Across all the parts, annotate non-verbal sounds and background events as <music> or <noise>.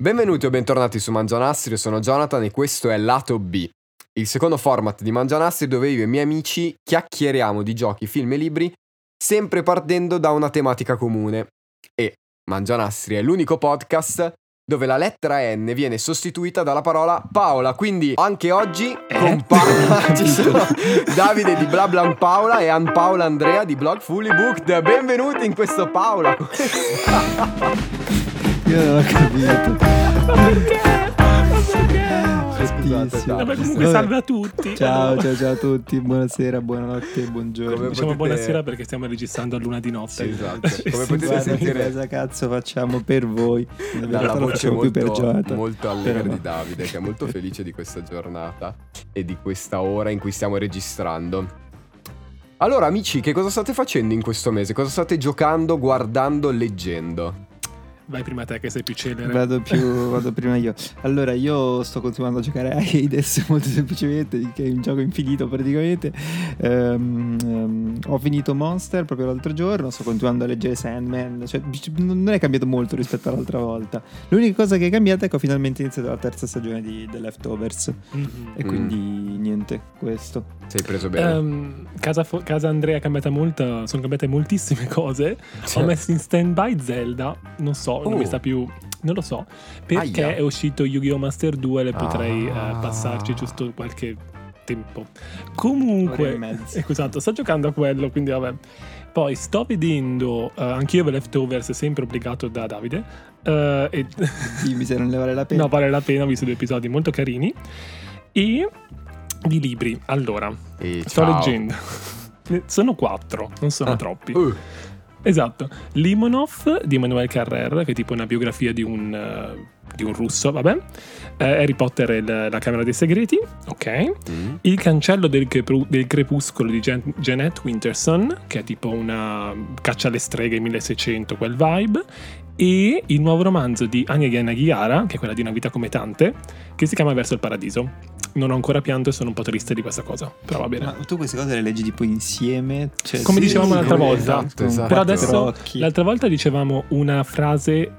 Benvenuti o bentornati su Mangianastri, io sono Jonathan e questo è Lato B, il secondo format di Mangianastri dove io e i miei amici chiacchieriamo di giochi, film e libri, sempre partendo da una tematica comune. E Mangianastri è l'unico podcast dove la lettera N viene sostituita dalla parola Paola. Quindi anche oggi con Paola <laughs> ci sono Davide di BlaBlan Paola e Ann Paola Andrea di Blog Fully Booked. Benvenuti in questo Paola. Io non ho capito. perché? Ma perché? Scusate. Vabbè, comunque Vabbè. salve a tutti. Ciao, ciao, ciao a tutti. Buonasera, buonanotte, buongiorno. Come Diciamo potete- buonasera perché stiamo registrando a luna di notte. Sì, esatto. <laughs> Come potete Guarda sentire cosa cazzo facciamo per voi. Dalla lo voce molto, molto allegra Però- di Davide che è molto felice di questa giornata e di questa ora in cui stiamo registrando. Allora amici, che cosa state facendo in questo mese? Cosa state giocando, guardando, leggendo? Vai prima te che sei più celere. Vado, più, <laughs> vado prima io. Allora, io sto continuando a giocare a Hades <laughs> molto semplicemente, che è un gioco infinito praticamente. Ehm, ehm, ho finito Monster proprio l'altro giorno, sto continuando a leggere Sandman. Cioè, non è cambiato molto rispetto all'altra volta. L'unica cosa che è cambiata è che ho finalmente iniziato la terza stagione di The Leftovers. Mhm. E Mm. quindi niente, questo. Sei preso bene? Ehm, casa, fo- casa Andrea è cambiata molto, sono cambiate moltissime cose. Cioè, <laughs> Ho messo in stand by Zelda, non so, non Oh. mi sta più. Non lo so, perché Aia. è uscito Yu-Gi-Oh! Master 2 e potrei Ah. eh, passarci giusto qualche tempo. Comunque, ecco, <laughs> esatto, sto giocando a quello, quindi vabbè. Poi sto vedendo, eh, anch'io The Leftovers, sempre obbligato da Davide, eh, e <laughs> Dimmi se non ne vale la pena. no, vale la pena, ho visto due episodi molto carini. E di libri, allora, e sto ciao. leggendo. Sono quattro, non sono Ah. troppi. Uh, Esatto. Limonov di Emmanuel Carrer, che è tipo una biografia di un, eh, di un russo, vabbè. Eh, Harry Potter e la, la Camera dei Segreti, ok. mm, Il cancello del, crepru- del crepuscolo di Jan- Jeanette Winterson, che è tipo una caccia alle streghe 1600, quel vibe. E il nuovo romanzo di Anya Yanagihara, che è quella di Una vita come tante, che si chiama Verso il paradiso. Non ho ancora pianto e sono un po' triste di questa cosa, però va bene. Ma tu queste cose le leggi tipo insieme? Cioè, Come dicevamo l'altra volta. esatto, esatto. Però adesso, Occhi. l'altra volta dicevamo una frase,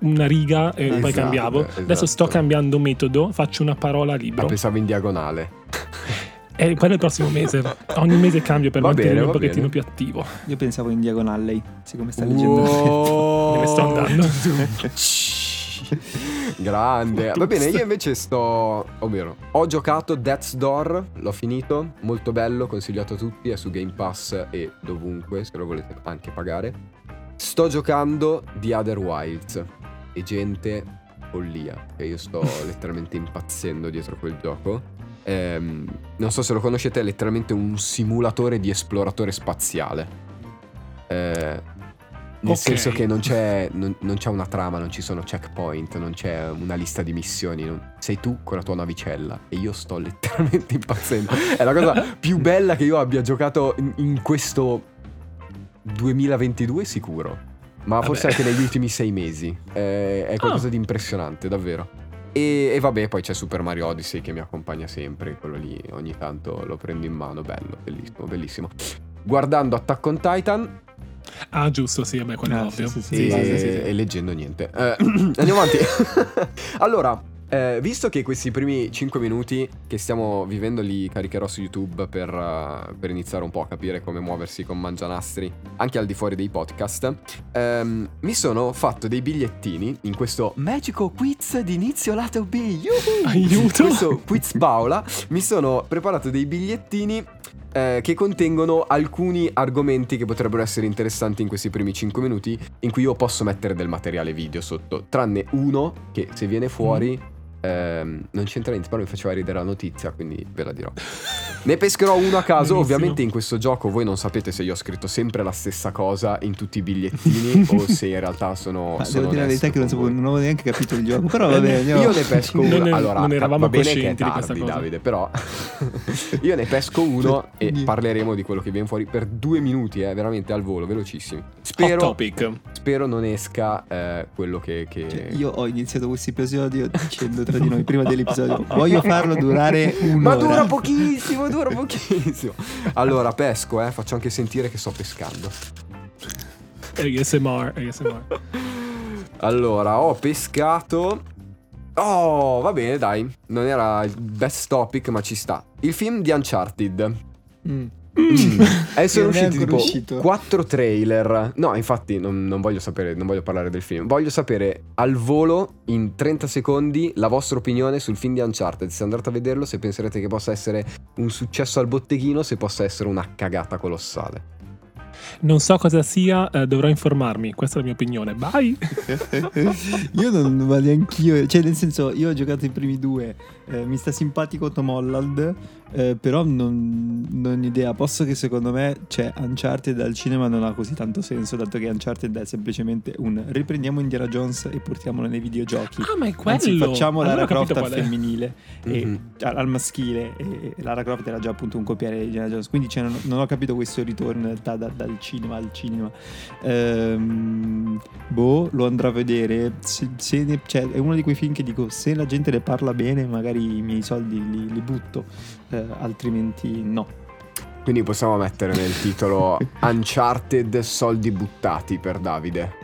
una riga e poi Esatto, cambiavo. esatto. Adesso sto cambiando metodo, faccio una parola a ah, libro. pensavo in diagonale. <laughs> E poi il prossimo mese. Ogni mese cambio per Va mantenermi bene, un pochettino bene. più attivo. Io pensavo in diagonale, siccome sta leggendo. Wow. <laughs> Me ne sto andando. <laughs> <laughs> Grande. Va bene, io invece sto. Ovvero, ho giocato Death's Door, l'ho finito, molto bello, consigliato a tutti, è su Game Pass e dovunque, se lo volete anche pagare. Sto giocando The Other Wilds e gente follia, che io sto <laughs> letteralmente impazzendo dietro quel gioco. Ehm, non so se lo conoscete, è letteralmente un simulatore di esploratore spaziale. Eh, nel Ok. senso che non c'è, non, non c'è una trama, non ci sono checkpoint, non c'è una lista di missioni. non- sei tu con la tua navicella e io sto letteralmente <laughs> impazzendo. È la cosa più bella che io abbia giocato in, in questo 2022 sicuro. Ma forse Vabbè. anche negli ultimi sei mesi. Eh, è qualcosa di impressionante, davvero. E, e vabbè, poi c'è Super Mario Odyssey che mi accompagna sempre. Quello lì ogni tanto lo prendo in mano. Bello, bellissimo, bellissimo. Guardando Attack on Titan, Ah, giusto, sì, vabbè, quello è Ah, ovvio. sì, sì, Sì, e, sì, sì, sì, sì. e leggendo niente. Eh, <clears throat> andiamo avanti. <laughs> allora, eh, visto che questi primi 5 minuti che stiamo vivendo li caricherò su YouTube per, eh, per iniziare un po' a capire come muoversi con Mangianastri anche al di fuori dei podcast, ehm, mi sono fatto dei bigliettini in questo magico quiz di inizio lato B. Yuhu! Aiuto! questo quiz Paola. Mi sono preparato dei bigliettini eh, che contengono alcuni argomenti che potrebbero essere interessanti in questi primi 5 minuti in cui io posso mettere del materiale video sotto, tranne uno che se viene fuori ehm, non c'entra niente, però mi faceva ridere la notizia, quindi ve la dirò. Ne pescherò uno a caso, Benissimo. ovviamente in questo gioco voi non sapete se io ho scritto sempre la stessa cosa in tutti i bigliettini <laughs> o se in realtà sono... Ma sono devo dire la verità che non, sapevo, non avevo neanche capito il gioco. Però va bene, andiamo. Io ne pesco uno. Non allora, non eravamo va bene che è tardi. Davide, però <laughs> io ne pesco uno e parleremo di quello che viene fuori per due minuti, eh, veramente al volo, velocissimi. Spero, topic. spero non esca eh, quello che... che- Cioè, io ho iniziato questo episodio <laughs> dicendo tra di noi prima dell'episodio voglio farlo durare un'ora. Ma dura pochissimo, dura pochissimo. Allora, pesco, eh, faccio anche sentire che sto pescando. ASMR, ASMR. Allora, ho pescato Oh, va bene, dai. Non era il best topic, ma ci sta. Il film di Uncharted. Mm. Mm. <laughs> Eh, sono usciti tipo uscito. quattro trailer. No, infatti non, non voglio sapere, non voglio parlare del film. Voglio sapere al volo, in 30 secondi, la vostra opinione sul film di Uncharted. Se andate a vederlo, se penserete che possa essere un successo al botteghino, se possa essere una cagata colossale. Non so cosa sia, eh, dovrò informarmi. Questa è la mia opinione. Bye! <laughs> io non, ma neanch'io, cioè nel senso, io ho giocato i primi due, eh, mi sta simpatico Tom Holland, eh, però non, non ho idea, posso che secondo me, cioè, Uncharted al cinema non ha così tanto senso, dato che Uncharted è semplicemente un riprendiamo Indiana Jones e portiamolo nei videogiochi. Ah, ma è quello! Anzi, facciamo Allora Lara Croft al femminile e- Mhm. al al maschile e e Lara Croft era già appunto un copiare di Indiana Jones quindi cioè, non, non ho capito questo ritorno in realtà da- dal cinema al cinema Ehm, boh lo andrò a vedere se, se ne- cioè, è uno di quei film che dico se la gente ne parla bene magari i miei soldi li, li butto eh, altrimenti no Quindi possiamo mettere nel <laughs> titolo Uncharted soldi buttati per Davide.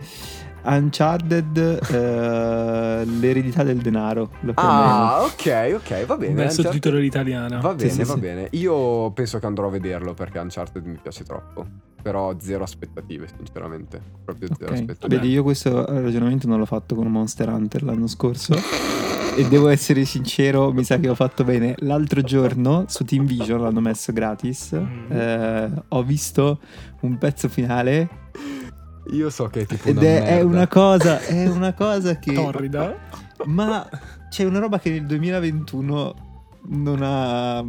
Uncharted eh, l'eredità del denaro Ah, ok, ok, va bene. Un bel sottotitolo all'italiana. Va bene, Sì, sì, va sì. bene. Io penso che andrò a vederlo perché Uncharted mi piace troppo. Però zero aspettative, sinceramente. Proprio zero Ok. aspettative. Vedi, io questo ragionamento non l'ho fatto con Monster Hunter l'anno scorso. e devo essere sincero, mi sa che ho fatto bene. L'altro giorno su Team Vision l'hanno messo gratis. Mm. eh, ho visto un pezzo finale. Io so che è tipo Ed una è, è una cosa, è una cosa che. Torrida. Ma c'è una roba che nel 2021 non ha.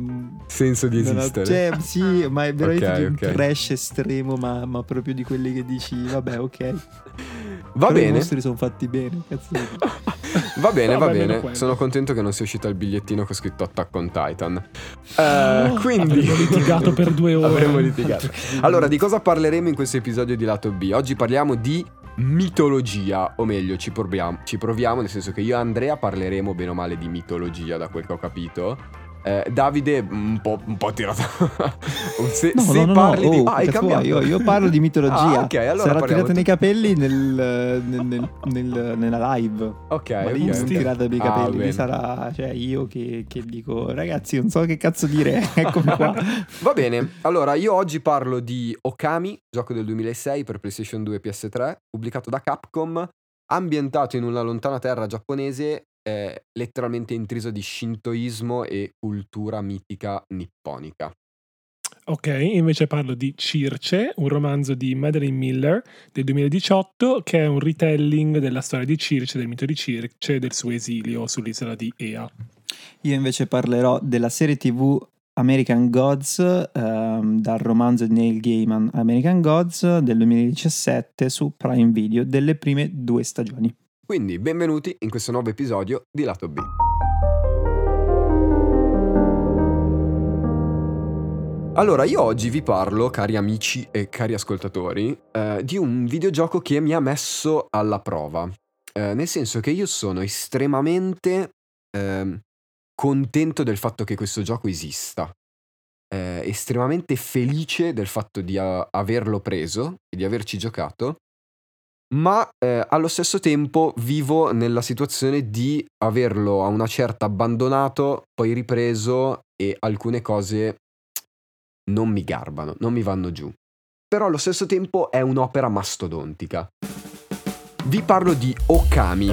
senso di non ha- esistere. cioè, sì, ma è veramente Ok, di un trash estremo, ma, ma proprio di quelli che dici, vabbè, ok. va Però I bene, mostri sono fatti bene, cazzo. <laughs> va bene, va Vabbè, meno bene. quello. Sono contento che non sia uscito il bigliettino con scritto Attack on Titan. Oh, Eh, quindi avremmo litigato per due <laughs> ore. Avremmo litigato. <laughs> Allora, di cosa parleremo in questo episodio di Lato B? Oggi parliamo di mitologia, o meglio, ci proviamo, ci proviamo nel senso che io e Andrea parleremo bene o male di mitologia, da quel che ho capito. Eh, Davide, un po', un po' tirato. <laughs> se No, se no, no, parli no, di. oh, Ah, vuoi? Io, io parlo di mitologia. Ah, ok, allora Sarà tu- nei capelli nel, nel- nel- nel- nella live. Ok, Ma ok. lì non nei Ah, capelli. lì sarà cioè, io che, che dico, ragazzi, non so che cazzo dire. <laughs> Eccomi qua. <laughs> Va bene, allora io oggi parlo di Okami, gioco del 2006 per PlayStation 2 e PS3, pubblicato da Capcom, ambientato in una lontana terra giapponese, eh, letteralmente intriso di shintoismo e cultura mitica nipponica. Ok, invece parlo di Circe, un romanzo di Madeline Miller del 2018 che è un retelling della storia di Circe, del mito di Circe e del suo esilio sull'isola di Ea. Io invece parlerò della serie TV American Gods, ehm, dal romanzo di Neil Gaiman American Gods del 2017 su Prime Video, delle prime due stagioni. Quindi benvenuti in questo nuovo episodio di Lato B. Allora, io oggi vi parlo, cari amici e cari ascoltatori, eh, di un videogioco che mi ha messo alla prova. Eh, nel senso che io sono estremamente ehm, contento del fatto che questo gioco esista. Eh, estremamente felice del fatto di a- averlo preso e di averci giocato. Ma eh, allo stesso tempo vivo nella situazione di averlo a una certa abbandonato, poi ripreso e alcune cose non mi garbano, non mi vanno giù. Però allo stesso tempo è un'opera mastodontica. Vi parlo di Okami.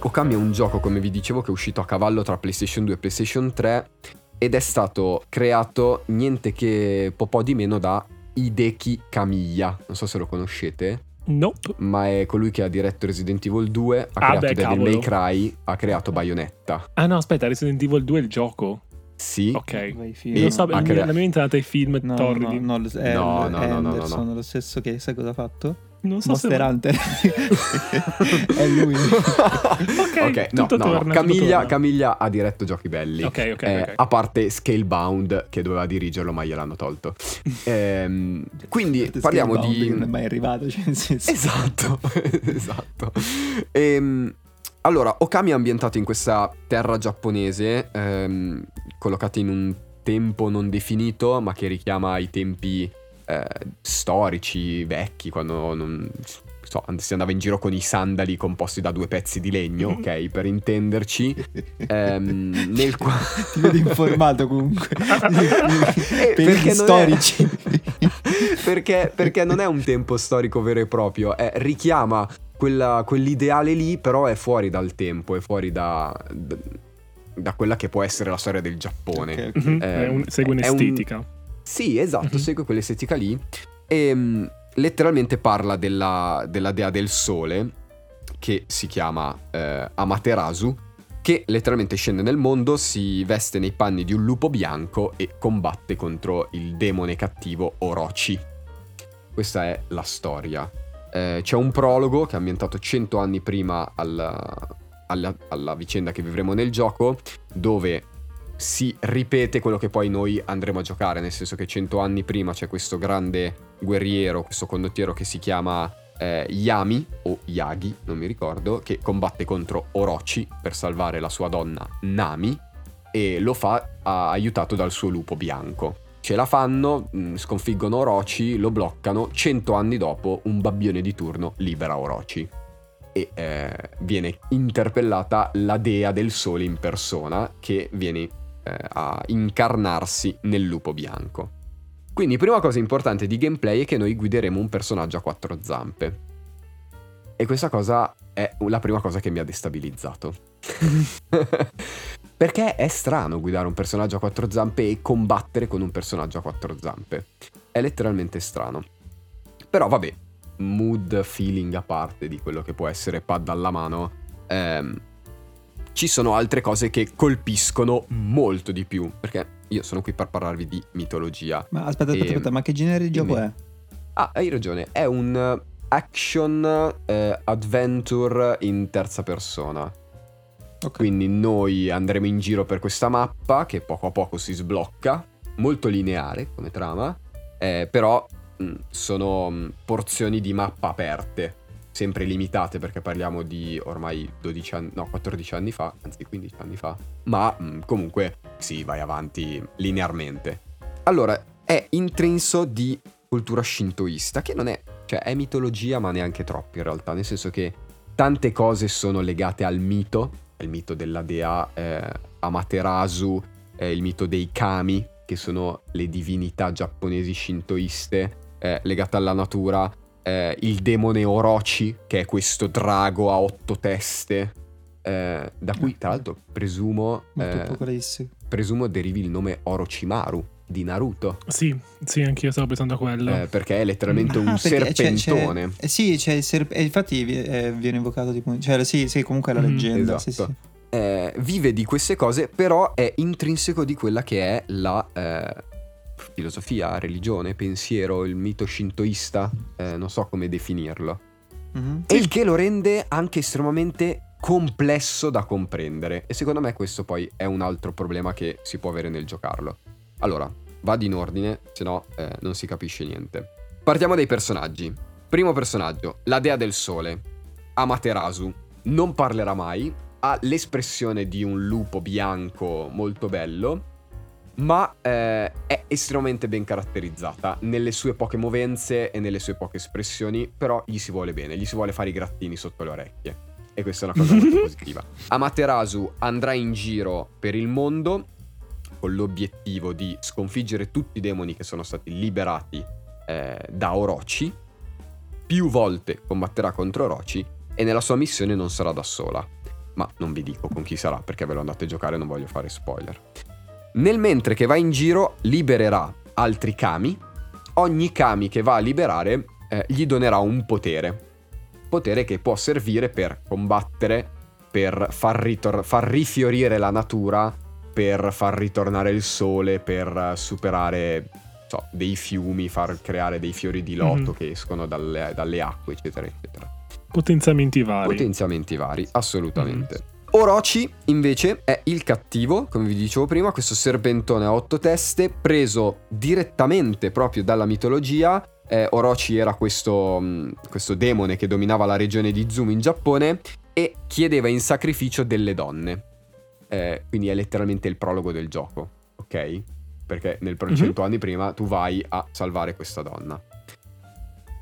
Okami è un gioco, come vi dicevo, che è uscito a cavallo tra PlayStation 2 e PlayStation 3 ed è stato creato niente che po' di meno da Hideki Kamiya. Non so se lo conoscete Nope. ma è colui che ha diretto Resident Evil 2, ha Ah, creato beh, Devil. May Cry, ha creato Bayonetta. Ah no, aspetta, Resident Evil 2 è il gioco. Sì, Ok. Lo so, crea- la mia mente è andata ai film No, torridi. no, no, No, no, è no, no, no, Anderson, no. lo stesso che sai cosa ha fatto? Non so Monster se... Hunter. <laughs> è lui. <laughs> ok, no, tutto no, no. torna, tutto Camiglia. Camiglia ha diretto giochi belli. Ok, ok, Eh. A parte Scalebound che doveva dirigerlo ma gliel'hanno tolto. <laughs> Ehm, quindi parliamo di... Non è mai arrivato, cioè nel senso. Esatto, esatto. Ehm, allora, Okami è ambientato in questa terra giapponese, ehm, collocata in un tempo non definito, ma che richiama i tempi eh, storici, vecchi, quando non- so, si andava in giro con i sandali composti da due pezzi di legno, <laughs> ok? Per intenderci. ehm, <laughs> nel quale... Ti vedo informato comunque. <laughs> Eh, per perché gli storici. perché, perché non è un tempo storico vero e proprio, è- richiama quella- quell'ideale lì, però è fuori dal tempo, è fuori da, da, da quella che può essere la storia del Giappone. Ok, ok. Mhm, Eh, è un- segue è un- un'estetica. Sì, esatto, Mhm. segue quell'estetica lì. E mh, letteralmente parla della, della dea del sole, che si chiama eh, Amaterasu, che letteralmente scende nel mondo, si veste nei panni di un lupo bianco e combatte contro il demone cattivo Orochi. Questa è la storia. Eh, c'è un prologo che è ambientato 100 anni prima alla, alla- alla vicenda che vivremo nel gioco, dove si ripete quello che poi noi andremo a giocare, nel senso che 100 anni prima c'è questo grande guerriero, questo condottiero che si chiama eh, Yami o Yagi, non mi ricordo, che combatte contro Orochi per salvare la sua donna Nami e lo fa ah, aiutato dal suo lupo bianco. Ce la fanno, mh, sconfiggono Orochi, lo bloccano, 100 anni dopo un babbione di turno libera Orochi e eh, viene interpellata la dea del sole in persona che viene eh, a incarnarsi nel lupo bianco. Quindi prima cosa importante di gameplay è che noi guideremo un personaggio a quattro zampe. E questa cosa è la prima cosa che mi ha destabilizzato. <laughs> Perché è strano guidare un personaggio a quattro zampe e combattere con un personaggio a quattro zampe. È letteralmente strano. Però vabbè, mood, feeling a parte di quello che può essere pad alla mano, ehm, ci sono altre cose che colpiscono molto di più. Perché io sono qui per parlarvi di mitologia. Ma aspetta, aspetta, E- aspetta, ma che genere di gioco è? Ah, hai ragione, è un eh, action eh, adventure in terza persona. Ok. Quindi noi andremo in giro per questa mappa che poco a poco si sblocca, molto lineare come trama, eh, però mh, sono mh, porzioni di mappa aperte, sempre limitate perché parliamo di ormai 12 anni, no 14 anni fa, anzi 15 anni fa, ma mh, comunque sì, vai avanti linearmente. Allora, è intrinso di cultura shintoista, che non è, cioè è mitologia ma neanche troppo in realtà, nel senso che tante cose sono legate al mito, il mito della dea eh, Amaterasu, eh, il mito dei kami, che sono le divinità giapponesi shintoiste eh, legate alla natura, eh, il demone Orochi, che è questo drago a otto teste, eh, da cui tra l'altro presumo, eh, presumo derivi il nome Orochimaru di Naruto, Sì, sì, anch'io stavo pensando a quello. eh, perché è letteralmente un Ah, c'è- serpentone. c'è- eh, sì, c'è il serp- e infatti eh, viene invocato tipo... Cioè, sì, sì, comunque è la Mhm. leggenda. Sì, Esatto. sì. Eh, vive di queste cose, però è intrinseco di quella che è la eh, filosofia, religione, pensiero, il mito shintoista, eh, non so come definirlo. Mhm. E il che lo rende anche estremamente complesso da comprendere. E secondo me questo poi è un altro problema che si può avere nel giocarlo. Allora, vado in ordine, se no eh, non si capisce niente. Partiamo dai personaggi. Primo personaggio, la dea del sole, Amaterasu. Non parlerà mai, ha l'espressione di un lupo bianco molto bello, ma eh, è estremamente ben caratterizzata nelle sue poche movenze e nelle sue poche espressioni, però gli si vuole bene, gli si vuole fare i grattini sotto le orecchie. E questa è una cosa molto <laughs> positiva. Amaterasu andrà in giro per il mondo con l'obiettivo di sconfiggere tutti i demoni che sono stati liberati eh, da Orochi. Più volte combatterà contro Orochi e nella sua missione non sarà da sola. Ma non vi dico con chi sarà perché ve lo andate a giocare e non voglio fare spoiler. Nel mentre che va in giro libererà altri kami. Ogni kami che va a liberare eh, gli donerà un potere. Potere che può servire per combattere, per far, ritor- far rifiorire la natura, per far ritornare il sole, per superare so, dei fiumi, far creare dei fiori di loto Mhm. che escono dalle, dalle acque, eccetera, eccetera. Potenziamenti vari. Potenziamenti vari, assolutamente. Orochi invece è il cattivo, come vi dicevo prima, questo serpentone a otto teste, preso direttamente proprio dalla mitologia. Eh, Orochi era questo, mh, questo demone che dominava la regione di Izumi in Giappone e chiedeva in sacrificio delle donne. Eh, quindi è letteralmente il prologo del gioco, ok? Perché nel pro- Mhm. 100 anni prima tu vai a salvare questa donna.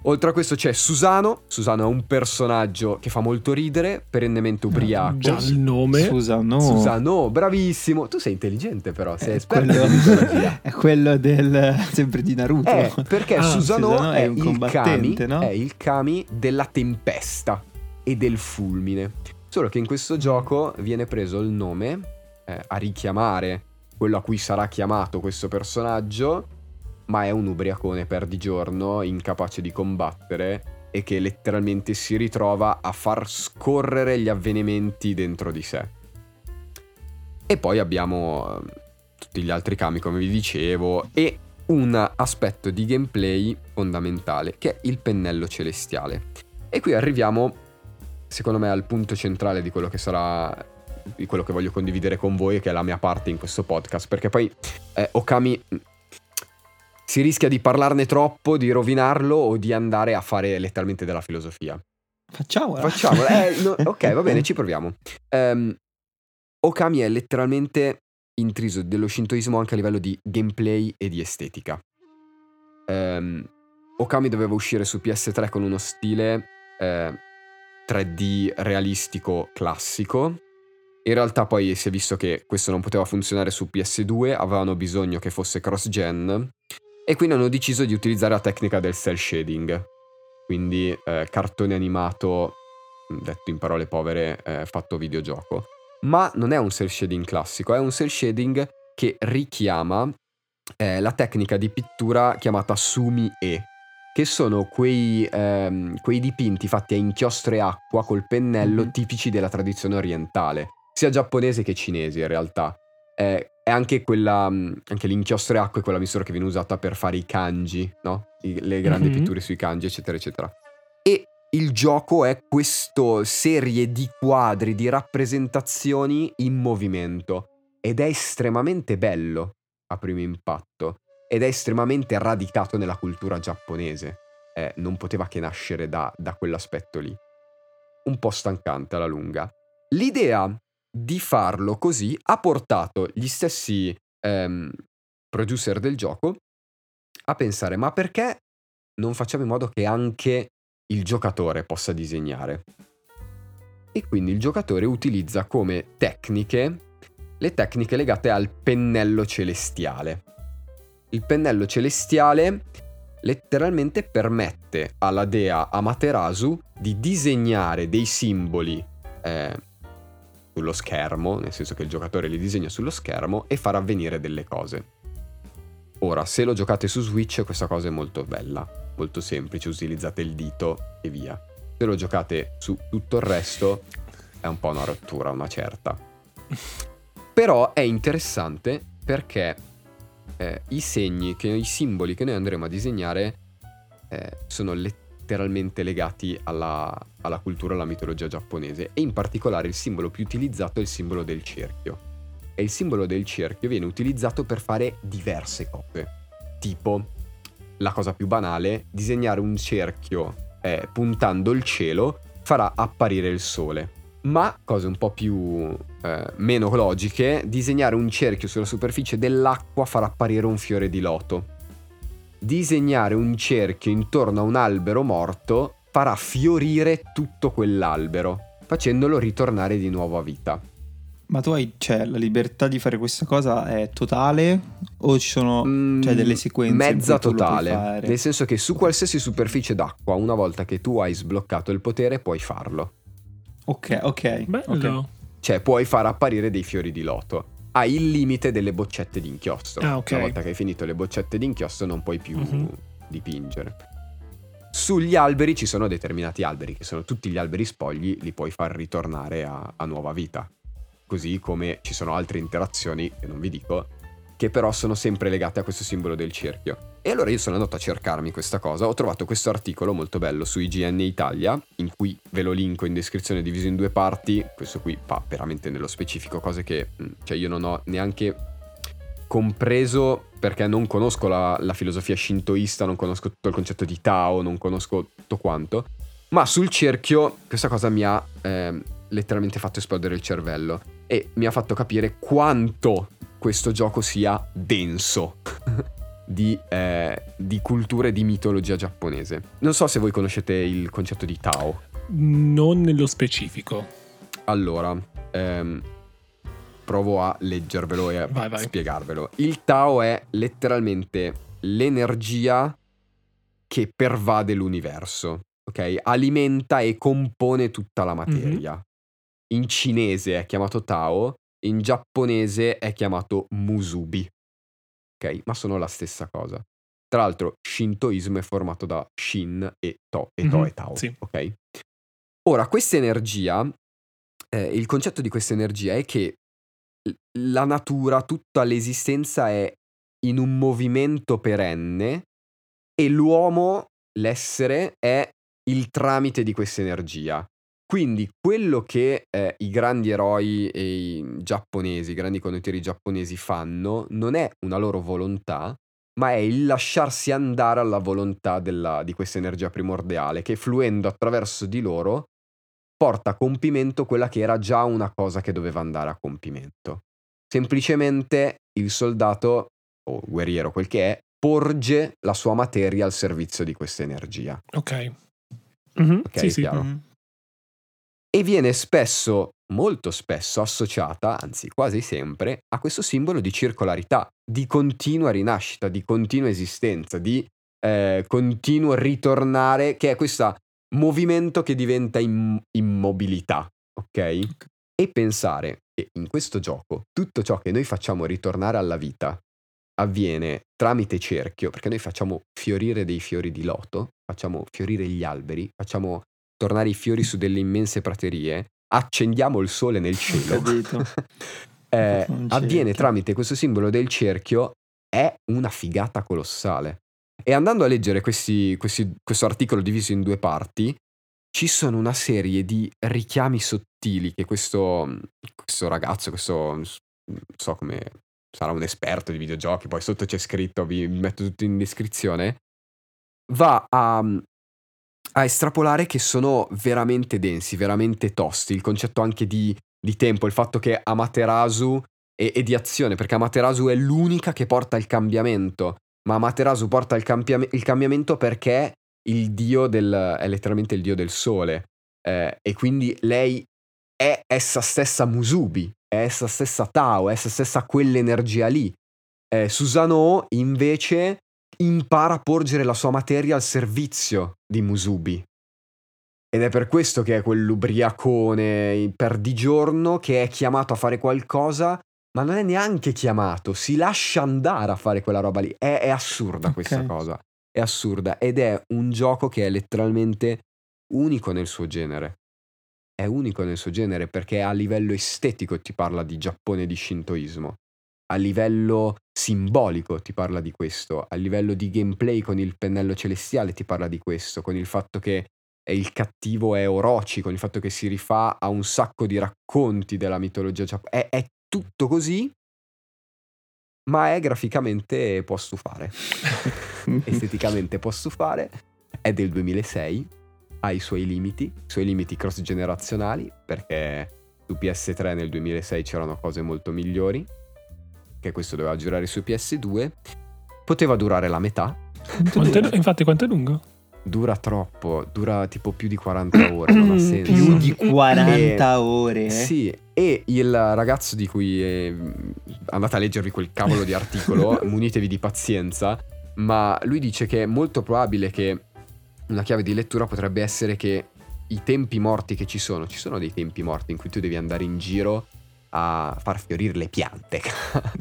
Oltre a questo c'è Susano. Susano è un personaggio che fa molto ridere, perennemente ubriaco. Già il nome. Scusa, no. Susano, bravissimo. Tu sei intelligente però, sei È esperto quello, di <laughs> è quello del sempre di Naruto. Eh, perché Ah, Susano, Susano è, è un il combattente, kami, no? è il kami della tempesta e del fulmine. Solo che in questo gioco viene preso il nome eh, a richiamare quello a cui sarà chiamato questo personaggio, ma è un ubriacone perdigiorno, incapace di combattere e che letteralmente si ritrova a far scorrere gli avvenimenti dentro di sé. E poi abbiamo eh, tutti gli altri kami, come vi dicevo, e un aspetto di gameplay fondamentale, che è il pennello celestiale. E qui arriviamo, secondo me, al punto centrale di quello che sarà di quello che voglio condividere con voi, che è la mia parte in questo podcast, perché poi eh, Okami si rischia di parlarne troppo, di rovinarlo o di andare a fare letteralmente della filosofia. Facciamola. Facciamolo. Eh, no, <laughs> ok, va bene, ci proviamo. Ehm, Okami è letteralmente intriso dello shintoismo anche a livello di gameplay e di estetica. Ehm, Okami doveva uscire su PS3 con uno stile eh, 3D realistico classico. In realtà poi si è visto che questo non poteva funzionare su PS2, avevano bisogno che fosse cross-gen e quindi hanno deciso di utilizzare la tecnica del cell shading. Quindi eh, cartone animato, detto in parole povere, eh, fatto videogioco. Ma non è un cell shading classico, è un cell shading che richiama eh, la tecnica di pittura chiamata Sumi-e, che sono quei, ehm, quei dipinti fatti a inchiostro e acqua col pennello Mhm. tipici della tradizione orientale, sia giapponese che cinese in realtà. Eh, è anche quella, mh, anche l'inchiostro e acqua è quella misura che viene usata per fare i kanji, no? I- le grandi Mhm. pitture sui kanji, eccetera, eccetera. E il gioco è questa serie di quadri, di rappresentazioni in movimento ed è estremamente bello a primo impatto ed è estremamente radicato nella cultura giapponese. Eh, non poteva che nascere da, da quell'aspetto lì. Un po' stancante alla lunga. L'idea di farlo così ha portato gli stessi ehm, producer del gioco a pensare ma perché non facciamo in modo che anche il giocatore possa disegnare? E quindi il giocatore utilizza come tecniche le tecniche legate al pennello celestiale. Il pennello celestiale letteralmente permette alla dea Amaterasu di disegnare dei simboli eh, sullo schermo, nel senso che il giocatore li disegna sullo schermo e far avvenire delle cose. Ora, se lo giocate su Switch questa cosa è molto bella, molto semplice, utilizzate il dito e via. Se lo giocate su tutto il resto è un po' una rottura, una certa. <laughs> Però è interessante perché eh, i segni, che, i simboli che noi andremo a disegnare eh, sono letteralmente legati alla, alla cultura alla mitologia giapponese e in particolare il simbolo più utilizzato è il simbolo del cerchio. E il simbolo del cerchio viene utilizzato per fare diverse cose. Tipo, la cosa più banale, disegnare un cerchio eh, puntando il cielo farà apparire il sole. Ma cose un po' più eh, meno logiche, disegnare un cerchio sulla superficie dell'acqua farà apparire un fiore di loto. Disegnare un cerchio intorno a un albero morto farà fiorire tutto quell'albero, facendolo ritornare di nuovo a vita. Ma tu hai, cioè, la libertà di fare questa cosa è totale o ci sono Mm, cioè, delle sequenze mezza totale. Nel senso che su qualsiasi superficie d'acqua, una volta che tu hai sbloccato il potere, puoi farlo. Ok, ok. Bello. ok. Cioè, puoi far apparire dei fiori di loto. Hai il limite delle boccette di inchiostro. Ah, ok. Una volta che hai finito le boccette di inchiostro, non puoi più Mhm. dipingere. Sugli alberi ci sono determinati alberi, che sono tutti gli alberi spogli, li puoi far ritornare a, a nuova vita. Così come ci sono altre interazioni, che non vi dico, che però sono sempre legate a questo simbolo del cerchio. E allora io sono andato a cercarmi questa cosa, ho trovato questo articolo molto bello su IGN Italia, in cui ve lo linko in descrizione diviso in due parti, questo qui fa veramente nello specifico cose che mh, cioè io non ho neanche compreso perché non conosco la, la filosofia shintoista, non conosco tutto il concetto di Tao, non conosco tutto quanto, ma sul cerchio questa cosa mi ha ehm, letteralmente fatto esplodere il cervello e mi ha fatto capire quanto questo gioco sia denso. <laughs> di, eh, di cultura e di mitologia giapponese. Non so se voi conoscete il concetto di Tao. Non nello specifico. Allora, ehm, provo a leggervelo e a Vai, vai. spiegarvelo. Il Tao è letteralmente l'energia che pervade l'universo, ok? Alimenta e compone tutta la materia. In cinese è chiamato Tao, in giapponese è chiamato Musubi, ok? Ma sono la stessa cosa. Tra l'altro, Shintoismo è formato da Shin e To, e To Mhm, e Tao, sì. ok? Ora, questa energia, eh, il concetto di questa energia è che la natura, tutta l'esistenza è in un movimento perenne e l'uomo, l'essere, è il tramite di questa energia. Quindi quello che eh, i grandi eroi e i giapponesi, i grandi conduttori giapponesi fanno non è una loro volontà, ma è il lasciarsi andare alla volontà della- di questa energia primordiale che fluendo attraverso di loro porta a compimento quella che era già una cosa che doveva andare a compimento. Semplicemente il soldato o guerriero quel che è porge la sua materia al servizio di questa energia. Ok. Mhm, Ok, sì, sì. chiaro. E viene spesso, molto spesso, associata, anzi quasi sempre, a questo simbolo di circolarità, di continua rinascita, di continua esistenza, di eh, continuo ritornare, che è questo movimento che diventa im- immobilità, ok? E pensare che in questo gioco tutto ciò che noi facciamo ritornare alla vita avviene tramite cerchio, perché noi facciamo fiorire dei fiori di loto, facciamo fiorire gli alberi, facciamo tornare i fiori su delle immense praterie, accendiamo il sole nel cielo. <laughs> Eh, avviene tramite questo simbolo del cerchio, è una figata colossale. E andando a leggere questi- questi- questo articolo diviso in due parti, ci sono una serie di richiami sottili che questo, questo ragazzo, questo non so come sarà un esperto di videogiochi, poi sotto c'è scritto, vi metto tutto in descrizione, va a, a estrapolare che sono veramente densi, veramente tosti. Il concetto anche di, di tempo, il fatto che Amaterasu e, e di azione, perché Amaterasu è l'unica che porta il cambiamento, ma Amaterasu porta il, cambiam- il cambiamento perché il dio del, è letteralmente il dio del sole. eh, e quindi lei è essa stessa Musubi, è essa stessa Tao, è essa stessa quell'energia lì. Eh, Susanoo invece impara a porgere la sua materia al servizio di Musubi. Ed è per questo che è quell'ubriacone per di giorno che è chiamato a fare qualcosa, ma non è neanche chiamato, si lascia andare a fare quella roba lì. È, è assurda Ok. questa cosa, è assurda ed è un gioco che è letteralmente unico nel suo genere. È unico nel suo genere perché a livello estetico ti parla di Giappone e di Shintoismo a livello simbolico ti parla di questo, a livello di gameplay con il pennello celestiale ti parla di questo, con il fatto che il cattivo è Orochi, con il fatto che si rifà a un sacco di racconti della mitologia giapponese. È, è tutto così, ma è graficamente può stufare. <laughs> Esteticamente può stufare. È del 2006, ha i suoi limiti, i suoi limiti cross generazionali, perché su PS3 nel 2006 c'erano cose molto migliori, che questo doveva girare su PS2. Poteva durare la metà, Quanto è- infatti, quanto è lungo? dura troppo, dura tipo più di 40 <clears throat> ore, non ha senso. Più di Mm. 40 ore. eh. Sì, e il ragazzo di cui eh, andate a leggervi quel cavolo di articolo, <laughs> munitevi di pazienza, ma lui dice che è molto probabile che una chiave di lettura potrebbe essere che i tempi morti che ci sono, ci sono dei tempi morti in cui tu devi andare in giro a far fiorire le piante,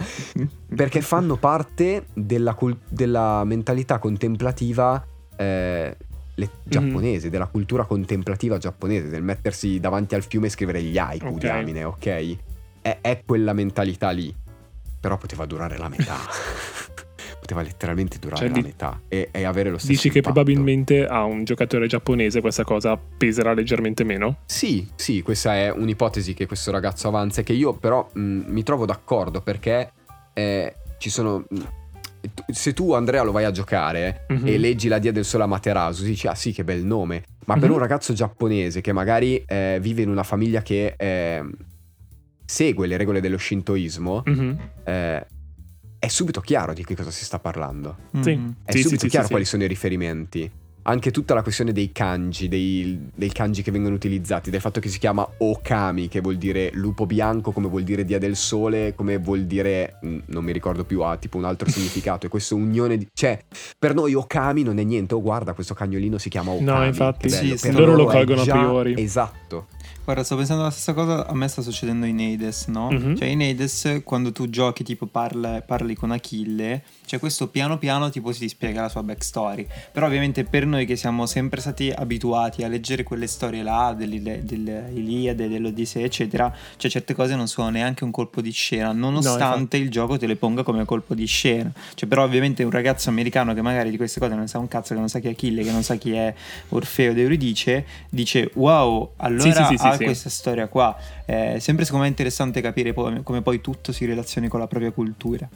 <laughs> perché fanno parte della, cul- della mentalità contemplativa eh, le- giapponese, della cultura contemplativa giapponese, del mettersi davanti al fiume e scrivere gli haiku, Ok. diamine, ok? È, è quella mentalità lì, però poteva durare la metà. <laughs> poteva letteralmente durare Cioè, la metà e, e avere lo stesso Dici che impatto. probabilmente a un giocatore giapponese questa cosa peserà leggermente meno? Sì, sì, questa è un'ipotesi che questo ragazzo avanza e che io però mh, mi trovo d'accordo perché eh, ci sono... mh, tu- se tu Andrea lo vai a giocare Mhm. e leggi la Dia del Sole a Materasu, dici ah sì che bel nome, ma per Mhm. un ragazzo giapponese che magari eh, vive in una famiglia che eh, segue le regole dello shintoismo, Mhm. eh, è subito chiaro di che cosa si sta parlando. Sì. Mhm. È Sì, sì, subito sì, chiaro sì, quali sì. sono i riferimenti. Anche tutta la questione dei kanji, dei, dei kanji che vengono utilizzati, del fatto che si chiama Okami, che vuol dire lupo bianco, come vuol dire dia del sole, come vuol dire, mm, non mi ricordo più, ha tipo un altro <laughs> significato. E questo unione di... Cioè, per noi Okami non è niente, oh guarda, questo cagnolino si chiama Okami. No, infatti, sì, Per loro lo colgono a priori. Esatto. Guarda, sto pensando alla stessa cosa, a me sta succedendo in Hades, no? Mhm. Cioè in Hades quando tu giochi tipo parla- parli con Achille, cioè questo piano piano tipo si spiega la sua backstory. Però ovviamente per noi che siamo sempre stati abituati a leggere quelle storie là, dell'Iliade, dell'Odissea eccetera, cioè certe cose non sono neanche un colpo di scena, nonostante il gioco te le ponga come colpo di scena. Cioè però ovviamente un ragazzo americano che magari di queste cose non sa un cazzo, che non sa chi è Achille, che non sa chi è Orfeo ed Euridice, dice wow, allora Sì, sì, sì, sì, questa storia qua. È sempre secondo me interessante capire poi- come poi tutto si relazioni con la propria cultura.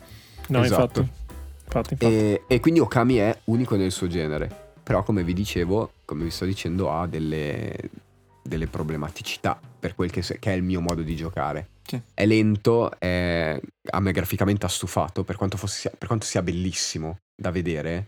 No, Esatto. infatti. Infatti, infatti. E, e quindi Okami è unico nel suo genere. Però, come vi dicevo, come vi sto dicendo, ha delle, delle problematicità per quel che, che è il mio modo di giocare. Sì. È lento, è- a me graficamente ha stufato, per quanto, fosse- per quanto sia bellissimo da vedere.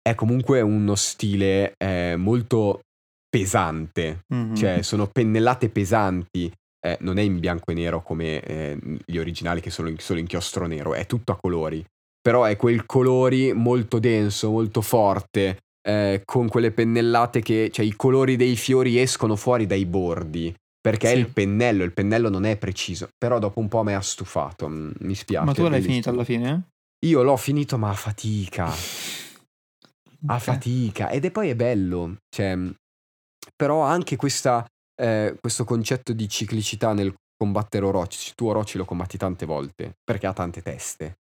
È comunque uno stile eh, molto pesante, Mhm. cioè sono pennellate pesanti. eh, non è in bianco e nero come eh, gli originali che sono in, solo inchiostro nero, è tutto a colori. Però è quel colori molto denso, molto forte, eh, con quelle pennellate che, cioè i colori dei fiori escono fuori dai bordi. Perché è Sì. il pennello, il pennello non è preciso. Però dopo un po' mi ha stufato, mm, mi spiace. Ma tu l'hai bellissimo. finito alla fine? Io l'ho finito ma a fatica. <laughs> a Ok. fatica ed è poi è bello cioè, però anche questa, eh, questo concetto di ciclicità nel combattere Orochi tu Orochi lo combatti tante volte perché ha tante teste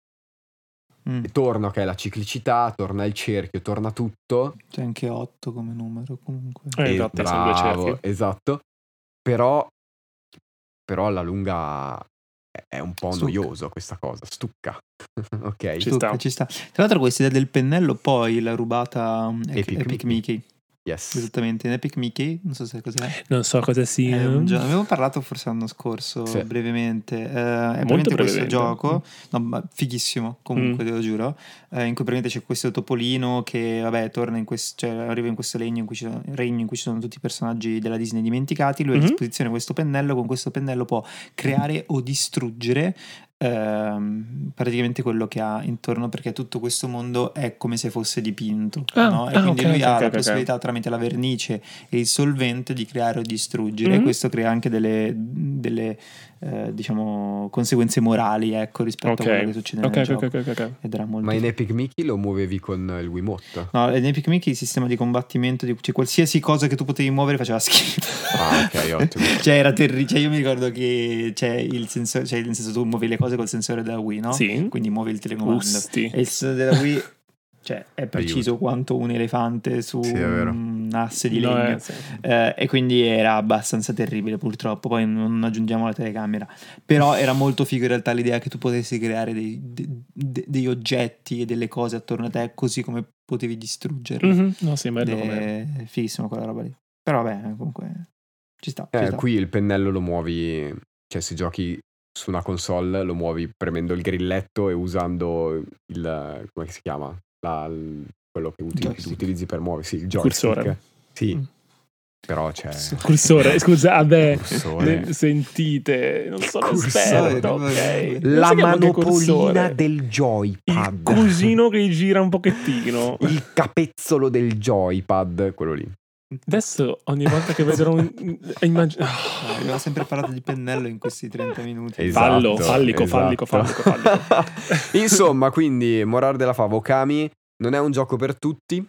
Mm. e torna che è la ciclicità torna il cerchio torna tutto C'è anche 8 come numero comunque. Eh, esatto, bravo, cerchi. esatto però però alla lunga è- è un po' Stucca. noioso questa cosa stucca <laughs> ok Ci Stucca, sta. ci sta. Tra l'altro questa idea del pennello poi l'ha rubata um, Epic Epic, Mickey. Mickey. Yes Esattamente, in Epic Mickey, non so se cos'è. Non so cosa È sia. un gioco- avevo parlato forse l'anno scorso Sì. brevemente. Eh, è Molto praticamente questo brevemente. gioco, no, ma fighissimo comunque, Mm. te lo giuro. eh, in cui praticamente c'è questo topolino che, vabbè, torna in questo, cioè arriva in questo regno in, cui ci sono, regno in cui ci sono tutti i personaggi della Disney dimenticati. Lui ha a disposizione questo pennello. Con questo pennello può creare o distruggere ehm, praticamente quello che ha intorno perché tutto questo mondo è come se fosse dipinto Ah, no? e ah, quindi ok, lui ok, ha ok, la possibilità tramite la vernice e il solvente di creare o distruggere e Mhm. questo crea anche delle, delle, eh, diciamo conseguenze morali ecco rispetto Ok. a quello che succede Ok, nel ok, gioco ok, ok, ok. ed era molto ma in Epic Mickey lo muovevi con il Wiimote No, in Epic Mickey il sistema di combattimento, di, cioè qualsiasi cosa che tu potevi muovere faceva schifo. ah ok <laughs> ottimo cioè era terribile. Cioè io mi ricordo che c'è il sensore, cioè nel senso tu muovi le cose col sensore della Wii, no? Sì. Quindi muovi il telecomando. Usti. E il sensore della Wii, cioè è preciso quanto un elefante su Sì, un asse di No, legno. eh, sì. Eh, e quindi era abbastanza terribile purtroppo, poi non aggiungiamo la telecamera, però era molto figo in realtà l'idea che tu potessi creare dei, de- de- dei oggetti e delle cose attorno a te così come potevi distruggerli. Mhm, No, sì, bello. È fighissimo quella roba lì. Però vabbè, comunque ci sta. ci Eh, sta. qui il pennello lo muovi, cioè se giochi su una console lo muovi premendo il grilletto e usando il, come si chiama? La- il- quello che uti- Joystick. utilizzi per muovere, sì, il joystick. Cursore. Sì, Mm. però c'è... Cursore, scusate. Cursore. Ne- Sentite, non sono Cursore, esperto, vabbè, ok. vabbè. Non La manopolina cursore. del Il joypad. cusino che gira un pochettino. Il capezzolo del joypad, quello lì. Adesso ogni volta che vedrò un... <laughs> immagino... Ah, Abbiamo sempre parlato di pennello in questi 30 minuti. Esatto, Fallo, fallico, fallico, fallico, fallico. <laughs> Insomma, quindi, morale della fava, Okami non è un gioco per tutti,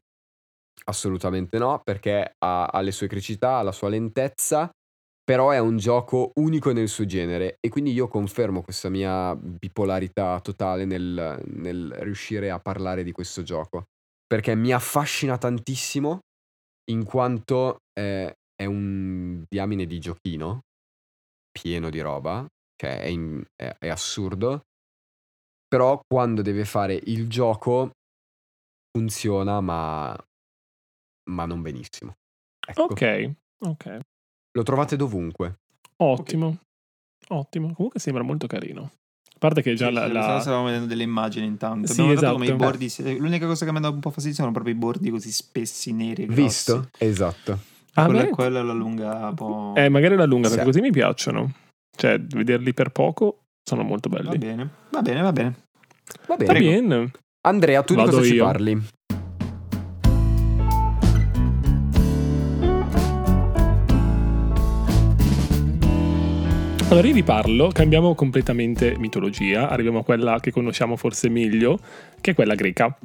assolutamente no, perché ha, ha le sue criticità, ha la sua lentezza, però è un gioco unico nel suo genere e quindi io confermo questa mia bipolarità totale nel, nel riuscire a parlare di questo gioco, perché mi affascina tantissimo in quanto eh, è un diamine di giochino pieno di roba, cioè è, in- è- è assurdo, però quando deve fare il gioco funziona ma, ma non benissimo. Ecco, Ok, ok. Lo trovate dovunque. Ottimo. Ottimo. Comunque sembra molto carino. Parte che già Sì, la... la- Stavamo vedendo delle immagini intanto. Sì, Abbiamo notato come esatto. i bordi. L'unica cosa che mi ha dato un po' fastidio sono proprio i bordi così spessi, neri. e grossi. Visto? Esatto. Ah, Quella, beh, quella è la lunga un po'. Eh, magari la lunga, perché Sì. così mi piacciono. Cioè, vederli per poco sono molto Va belli. bene, va bene, va bene. Va bene. Va bene. Andrea, tu di Vado cosa ci io. parli? Allora io vi parlo, cambiamo completamente mitologia, arriviamo a quella che conosciamo forse meglio, che è quella greca.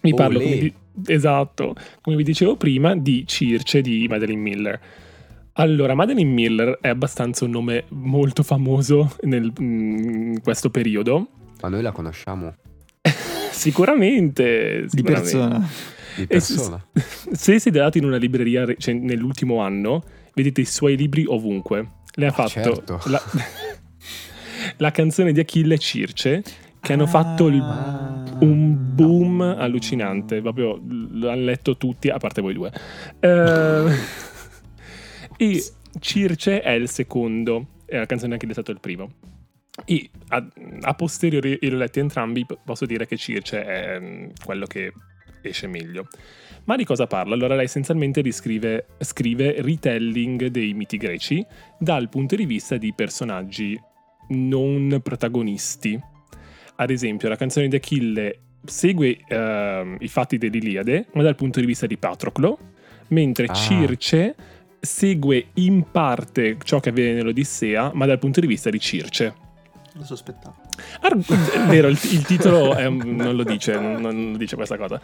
Vi parlo, come vi- esatto, come vi dicevo prima, di Circe di Madeline Miller. Allora, Madeline Miller è abbastanza un nome molto famoso nel- in questo periodo. Ma noi la conosciamo <laughs> Sicuramente. Di sicuramente. persona. di E s- persona. <laughs> Se siete andati in una libreria re- cioè, nell'ultimo anno, vedete i suoi libri ovunque. Lei ha Ah, fatto certo. la, <laughs> la canzone di Achille e Circe, che hanno fatto il- Ah. un boom allucinante. Proprio l'hanno letto tutti, a parte voi due. <laughs> Eh, e Circe è il secondo, e la canzone di Achille è stato il primo. E a, a posteriori, io li ho letti entrambi, posso dire che Circe è mm, quello che esce meglio. Ma di cosa parla? Allora lei essenzialmente riscrive, scrive retelling dei miti greci dal punto di vista di personaggi non protagonisti. Ad esempio, la canzone di Achille segue ehm, i fatti dell'Iliade, ma dal punto di vista di Patroclo, mentre Ah. Circe segue in parte ciò che avviene nell'Odissea, ma dal punto di vista di Circe. Lo sospettavo. Ar- <laughs> vero, il, il titolo è non lo dice, non, non dice questa cosa.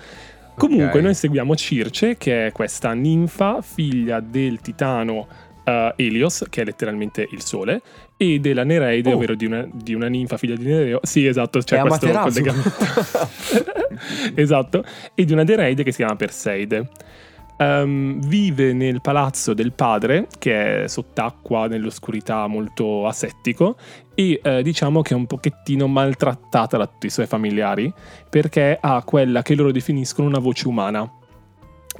Comunque, Ok. noi seguiamo Circe, che è questa ninfa, figlia del titano eh, Helios, che è letteralmente il sole, e della Nereide, Oh. ovvero di una, di una ninfa figlia di Nereo. Sì, esatto, c'è È questo collegamento. <laughs> esatto, e di una Nereide che si chiama Perseide. Ehm, vive nel palazzo del padre, che è sott'acqua, nell'oscurità, molto asettico, e eh, diciamo che è un pochettino maltrattata da tutti i suoi familiari, perché ha quella che loro definiscono una voce umana.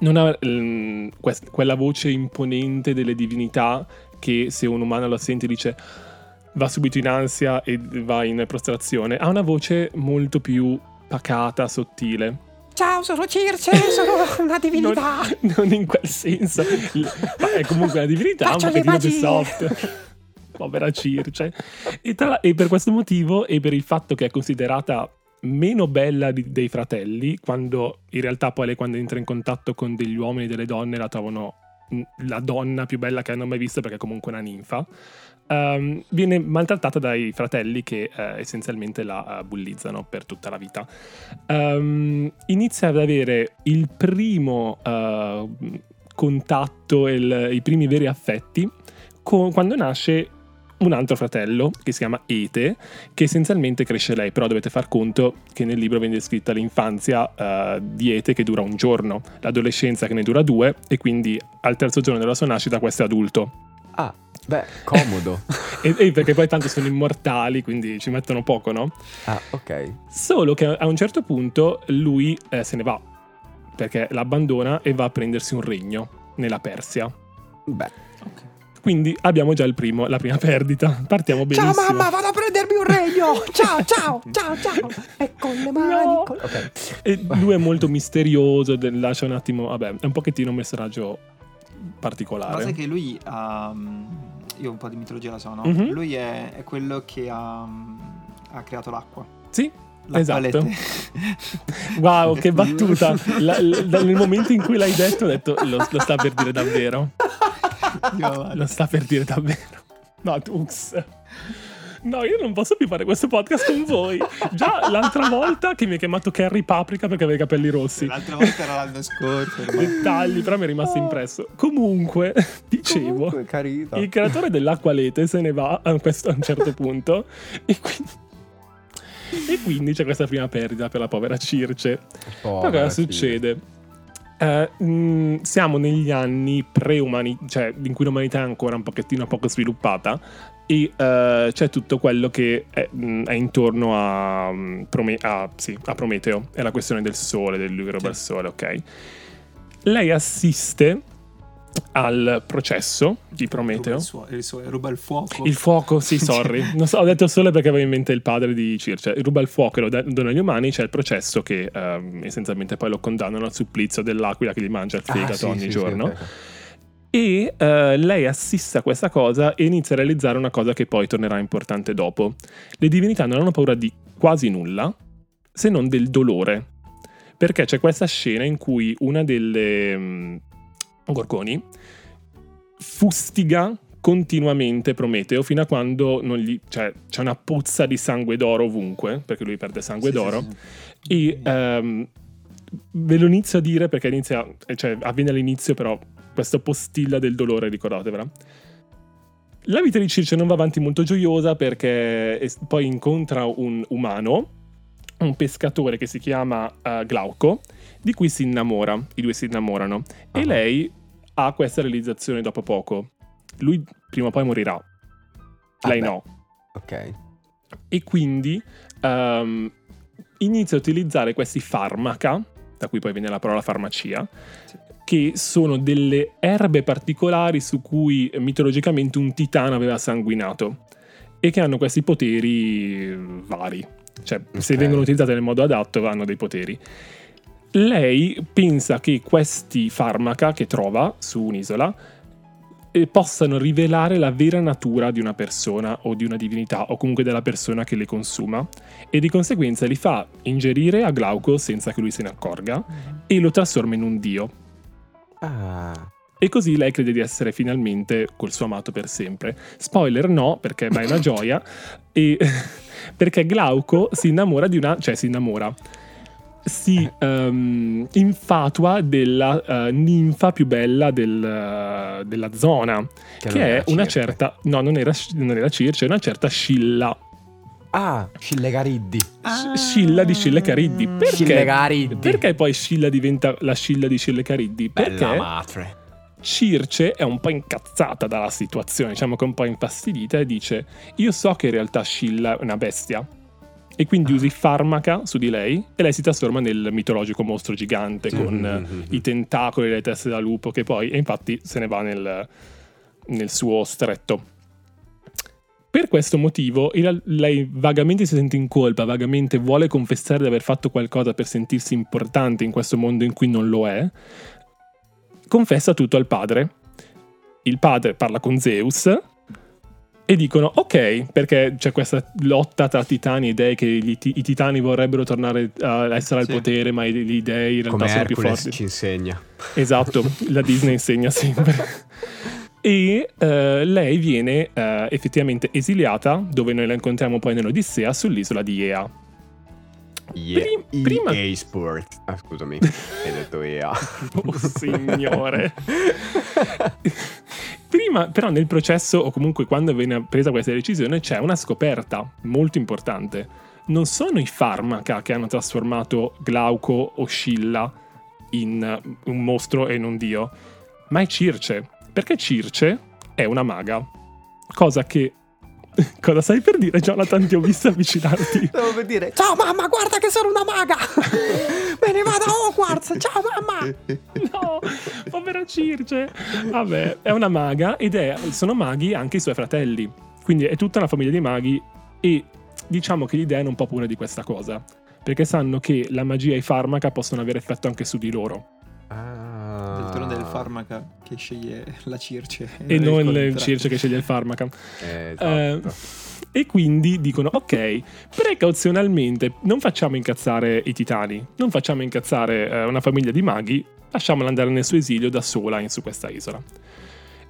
Non ha mm, quest- quella voce imponente delle divinità che se un umano la sente dice va subito in ansia e va in prostrazione. Ha una voce molto più pacata, sottile. Ciao, sono Circe, sono <laughs> una divinità. Non, non in quel senso. Ma è comunque una divinità, Faccio pochettino più magie. soft. Povera Circe. E, tra e per questo motivo e per il fatto che è considerata meno bella di- dei fratelli, quando in realtà poi lei quando entra in contatto con degli uomini e delle donne la trovano la donna più bella che hanno mai visto perché è comunque una ninfa, ehm, viene maltrattata dai fratelli che eh, essenzialmente la eh, bullizzano per tutta la vita. Ehm, inizia ad avere il primo eh, contatto il- i primi veri affetti co- quando nasce un altro fratello che si chiama Ete, che essenzialmente cresce lei, però dovete far conto che nel libro viene descritta l'infanzia eh, di Ete che dura un giorno, l'adolescenza che ne dura due e quindi al terzo giorno della sua nascita questo è adulto. Ah, beh, <laughs> comodo. E, e perché poi tanto sono immortali, quindi ci mettono poco, no? ah, ok. Solo che a un certo punto lui eh, se ne va, perché l'abbandona e va a prendersi un regno nella Persia. Beh, Quindi abbiamo già il primo, la prima perdita. Partiamo benissimo. Ciao mamma, vado a prendermi un regno. Ciao, ciao, ciao, ciao. E con le mani. No. con- ok. E lui è molto misterioso, lascia un attimo... Vabbè, è un pochettino un messaggio Ma particolare. sai che lui ha. Io un po' di mitologia la so, no? Mhm. Lui è, è quello che ha, mm, ha creato l'acqua. Sì, L'acqua Esatto. <laughs> wow, che battuta. <laughs> La- l- nel momento in cui l'hai detto, ho detto, lo, lo sta per dire davvero. Lo sta per dire davvero. No, Tux. No, io non posso più fare questo podcast con voi. Già l'altra volta che mi hai chiamato Carrie Paprika perché aveva i capelli rossi. L'altra volta era l'anno scorso. ormai. Dettagli, però mi è rimasto impresso. Comunque, <laughs> dicevo, Comunque, il creatore dell'acqualete se ne va a, questo, a un certo punto e quindi, e quindi c'è questa prima perdita per la povera Circe. Però Povera cosa figlia. succede? Eh, mh, siamo negli anni pre-umani, cioè in cui l'umanità è ancora un pochettino poco sviluppata e eh, c'è tutto quello che è, mh, è intorno a, mh, Prome- a- sì, a Prometeo, è la questione del sole, del libero Sì. del sole, ok? Lei assiste al processo di Ruba Prometeo. il, suo- il suo- ruba il fuoco. Il fuoco, sì, <laughs> sorry. Non so, ho detto solo perché avevo in mente il padre di Circe. Ruba il fuoco e lo dona agli umani. C'è il processo che ehm, essenzialmente poi lo condannano al supplizio dell'aquila che gli mangia il Ah, fegato sì, ogni sì, sì, giorno. E eh, lei assiste a questa cosa e inizia a realizzare una cosa che poi tornerà importante dopo. Le divinità non hanno paura di quasi nulla, se non del dolore. Perché c'è questa scena in cui una delle mm, Gorgoni fustiga continuamente Prometeo fino a quando non gli, cioè, c'è una puzza di sangue d'oro ovunque, perché lui perde sangue Sì, d'oro. sì, sì. E ehm, ve lo inizio a dire perché inizia, cioè, avviene all'inizio, però questa postilla del dolore, ricordatevela. La vita di Circe non va avanti molto gioiosa perché poi incontra un umano, un pescatore che si chiama eh, Glauco, di cui si innamora, i due si innamorano. Ah. E lei ha questa realizzazione dopo poco. Lui prima o poi morirà. Lei beh. no Ok. e quindi ehm, inizia a utilizzare questi farmaca, da cui poi viene la parola farmacia, che sono delle erbe particolari su cui eh, mitologicamente un titano aveva sanguinato e che hanno questi poteri eh, vari. Cioè, se Ok. vengono utilizzate nel modo adatto, hanno dei poteri. Lei pensa che questi farmaca che trova su un'isola eh, possano rivelare la vera natura di una persona o di una divinità o comunque della persona che le consuma e di conseguenza li fa ingerire a Glauco senza che lui se ne accorga e lo trasforma in un dio. Ah. E così lei crede di essere finalmente col suo amato per sempre. Spoiler no, perché ma è una gioia. E <laughs> perché Glauco si innamora di una. cioè si innamora. Si ehm, infatua della eh, ninfa più bella del- della zona, che, non è una certa. No, non era, non era Circe, è una certa Scilla. Ah, Scillegariddi. Ah. Scilla di Scille Cariddi. Perché? Scillegariddi. Perché poi Scilla diventa la Scilla di Scille Cariddi? Bella Perché madre. Circe è un po' incazzata dalla situazione, diciamo che è un po' infastidita e dice: Io so che in realtà Scilla è una bestia. E quindi usi farmaca su di lei e lei si trasforma nel mitologico mostro gigante con eh, Mhm. i tentacoli e le teste da lupo che poi, e infatti se ne va nel, nel suo stretto. Per questo motivo lei vagamente si sente in colpa, vagamente vuole confessare di aver fatto qualcosa per sentirsi importante in questo mondo in cui non lo è, confessa tutto al padre. Il padre parla con Zeus e dicono ok, perché c'è questa lotta tra titani e dei che ti- i titani vorrebbero tornare a essere al Sì. potere, ma gli dei in realtà Come sono più Hercules forti. ci insegna. Esatto, la Disney insegna <laughs> sempre. E eh, lei viene eh, effettivamente esiliata, dove noi la incontriamo poi nell'Odissea, sull'isola di Ea. Yeah. Prim- prima- EA Sport. Ah, scusami, <laughs> hai detto EA. Oh signore. Prima, però, nel processo, o comunque quando viene presa questa decisione, c'è una scoperta molto importante. Non sono i farmaca che hanno trasformato Glauco o Scilla in un mostro e in un dio, ma è Circe. Perché Circe è una maga. Cosa che. <laughs> Cosa stai per dire, Jonathan? Ti ho visto avvicinarti. <laughs> Stavo per dire. Ciao mamma, guarda che sono una maga! <laughs> Me ne vado a Hogwarts! Ciao mamma! No, povera Circe. Vabbè, è una maga ed è, sono maghi anche i suoi fratelli. Quindi è tutta una famiglia di maghi e diciamo che gli dei hanno un po' paura di questa cosa. Perché sanno che la magia e i farmaca possono avere effetto anche su di loro. Ah. D'altronde è il farmaca che sceglie la Circe. E non il contrario. Circe che sceglie il farmaca. Eh, Eh, esatto. e quindi dicono: Ok, precauzionalmente non facciamo incazzare i titani, non facciamo incazzare eh, una famiglia di maghi, lasciamola andare nel suo esilio da sola in su questa isola.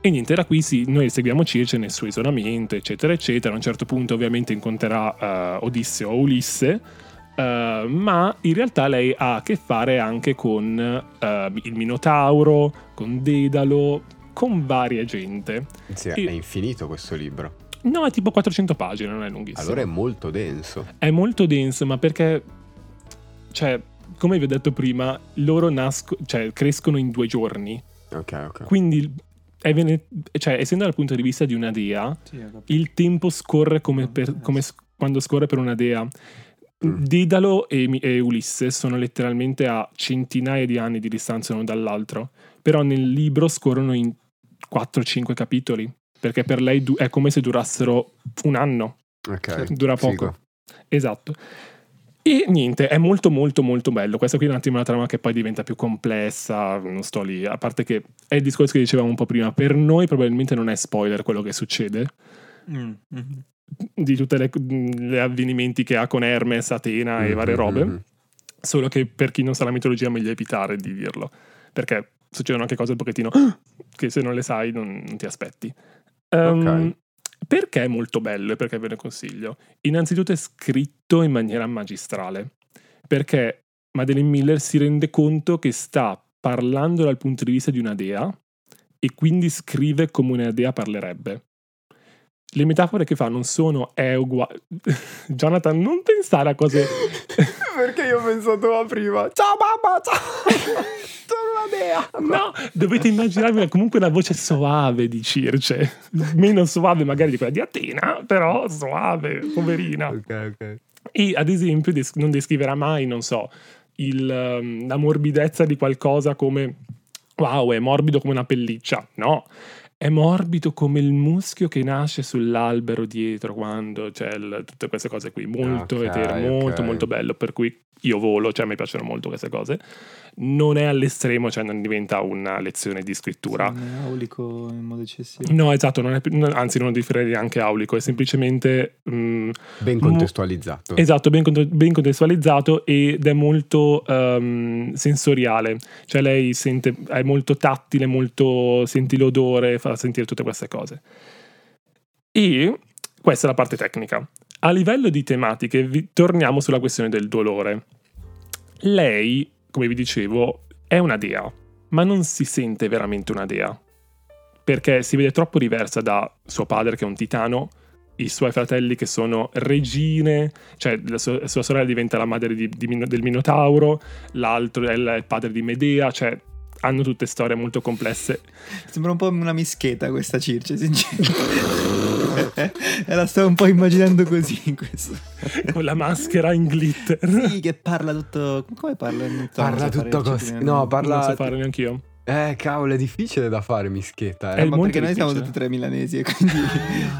E niente, da qui sì, noi seguiamo Circe nel suo isolamento, eccetera, eccetera. A un certo punto, ovviamente, incontrerà eh, Odisseo o Ulisse. Eh, ma in realtà lei ha a che fare anche con eh, il Minotauro, con Dedalo, con varia gente. Sì, io- è infinito questo libro. No, è tipo 400 pagine, non è lunghissimo. Allora è molto denso. È molto denso, ma perché, cioè, come vi ho detto prima, loro nasco- cioè, crescono in due giorni. Ok, ok. Quindi, è vene- cioè, essendo dal punto di vista di una dea, Sì, il tempo scorre come, per- come s- quando scorre per una dea. Mm. Dedalo e, e Ulisse sono letteralmente a centinaia di anni di distanza l'uno dall'altro. però nel libro scorrono in 4-5 capitoli, perché per lei du- è come se durassero un anno, Ok. dura poco. Figo. Esatto. E niente, è molto molto molto bello. Questa qui è un attimo una trama che poi diventa più complessa, non sto lì, a parte che è il discorso che dicevamo un po' prima, per noi probabilmente non è spoiler quello che succede, Mm, mhm. Di tutti gli avvenimenti che ha con Hermes, Atena e varie Mhm, robe, mhm. solo che per chi non sa la mitologia è meglio evitare di dirlo, perché succedono anche cose un pochettino <gasps> che se non le sai non, non ti aspetti. Ehm, Perché è molto bello e perché ve ne consiglio? Innanzitutto è scritto in maniera magistrale, perché Madeleine Miller si rende conto che sta parlando dal punto di vista di una dea e quindi scrive come una dea parlerebbe. Le metafore che fa non sono è uguale. <laughs> Jonathan, non pensare a cose. <laughs> Perché io ho pensato a prima. Ciao mamma, ciao. <laughs> Sono una dea. No, dovete immaginarvi comunque una voce soave di Circe. Meno suave magari di quella di Atena, però suave, poverina. Ok, ok. E ad esempio des- non descriverà mai, non so, il, ehm, la morbidezza di qualcosa come wow, è morbido come una pelliccia. No, è morbido come il muschio che nasce sull'albero dietro quando c'è il- tutte queste cose qui. Molto Ok, etereo, molto ok. molto bello. Per cui io volo, cioè mi piacciono molto queste cose. Non è all'estremo, cioè non diventa una lezione di scrittura. Non è aulico in modo eccessivo. No, esatto, non è, no, anzi non differire neanche aulico, è semplicemente mm, Ben contestualizzato. Esatto, ben, ben contestualizzato ed è molto ehm, sensoriale, cioè lei sente, è molto tattile, molto senti l'odore, fa sentire tutte queste cose. E questa è la parte tecnica. A livello di tematiche, vi- torniamo sulla questione del dolore. Lei, come vi dicevo, è una dea, ma non si sente veramente una dea, perché si vede troppo diversa da suo padre che è un titano i suoi fratelli che sono regine, cioè la sua, sua sorella diventa la madre di- di del Minotauro, l'altro è il padre di Medea, cioè hanno tutte storie molto complesse. Sembra un po' una mischeta questa Circe, sinceramente. e la stavo un po' immaginando così. Questo. con la maschera in glitter. Sì, che parla tutto. Come parla? Non Parla tutto così. No, parla. Non so fare neanche io. Eh, cavolo, è difficile da fare, mischetta. È Eh. il Ma molto perché noi siamo tutti e tre milanesi e quindi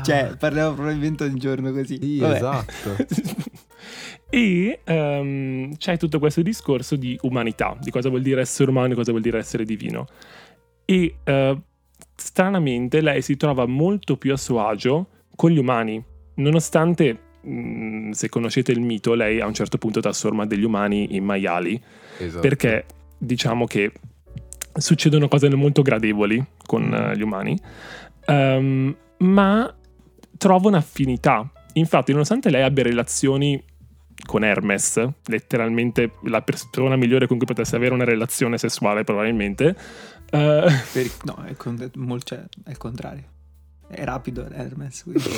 cioè parliamo probabilmente ogni giorno così. Sì, Vabbè. esatto. <laughs> e ehm, c'è tutto questo discorso di umanità, di cosa vuol dire essere umano e cosa vuol dire essere divino. E eh, stranamente lei si trova molto più a suo agio con gli umani, nonostante, mh, se conoscete il mito, lei a un certo punto trasforma degli umani in maiali, esatto. perché diciamo che succedono cose molto gradevoli con eh, gli umani, ehm, ma trova un'affinità. Infatti, nonostante lei abbia relazioni con Hermes, letteralmente la persona migliore con cui potesse avere una relazione sessuale, probabilmente. eh, Per- no, è, con- cioè, è il contrario. È rapido Hermes. quindi. <laughs>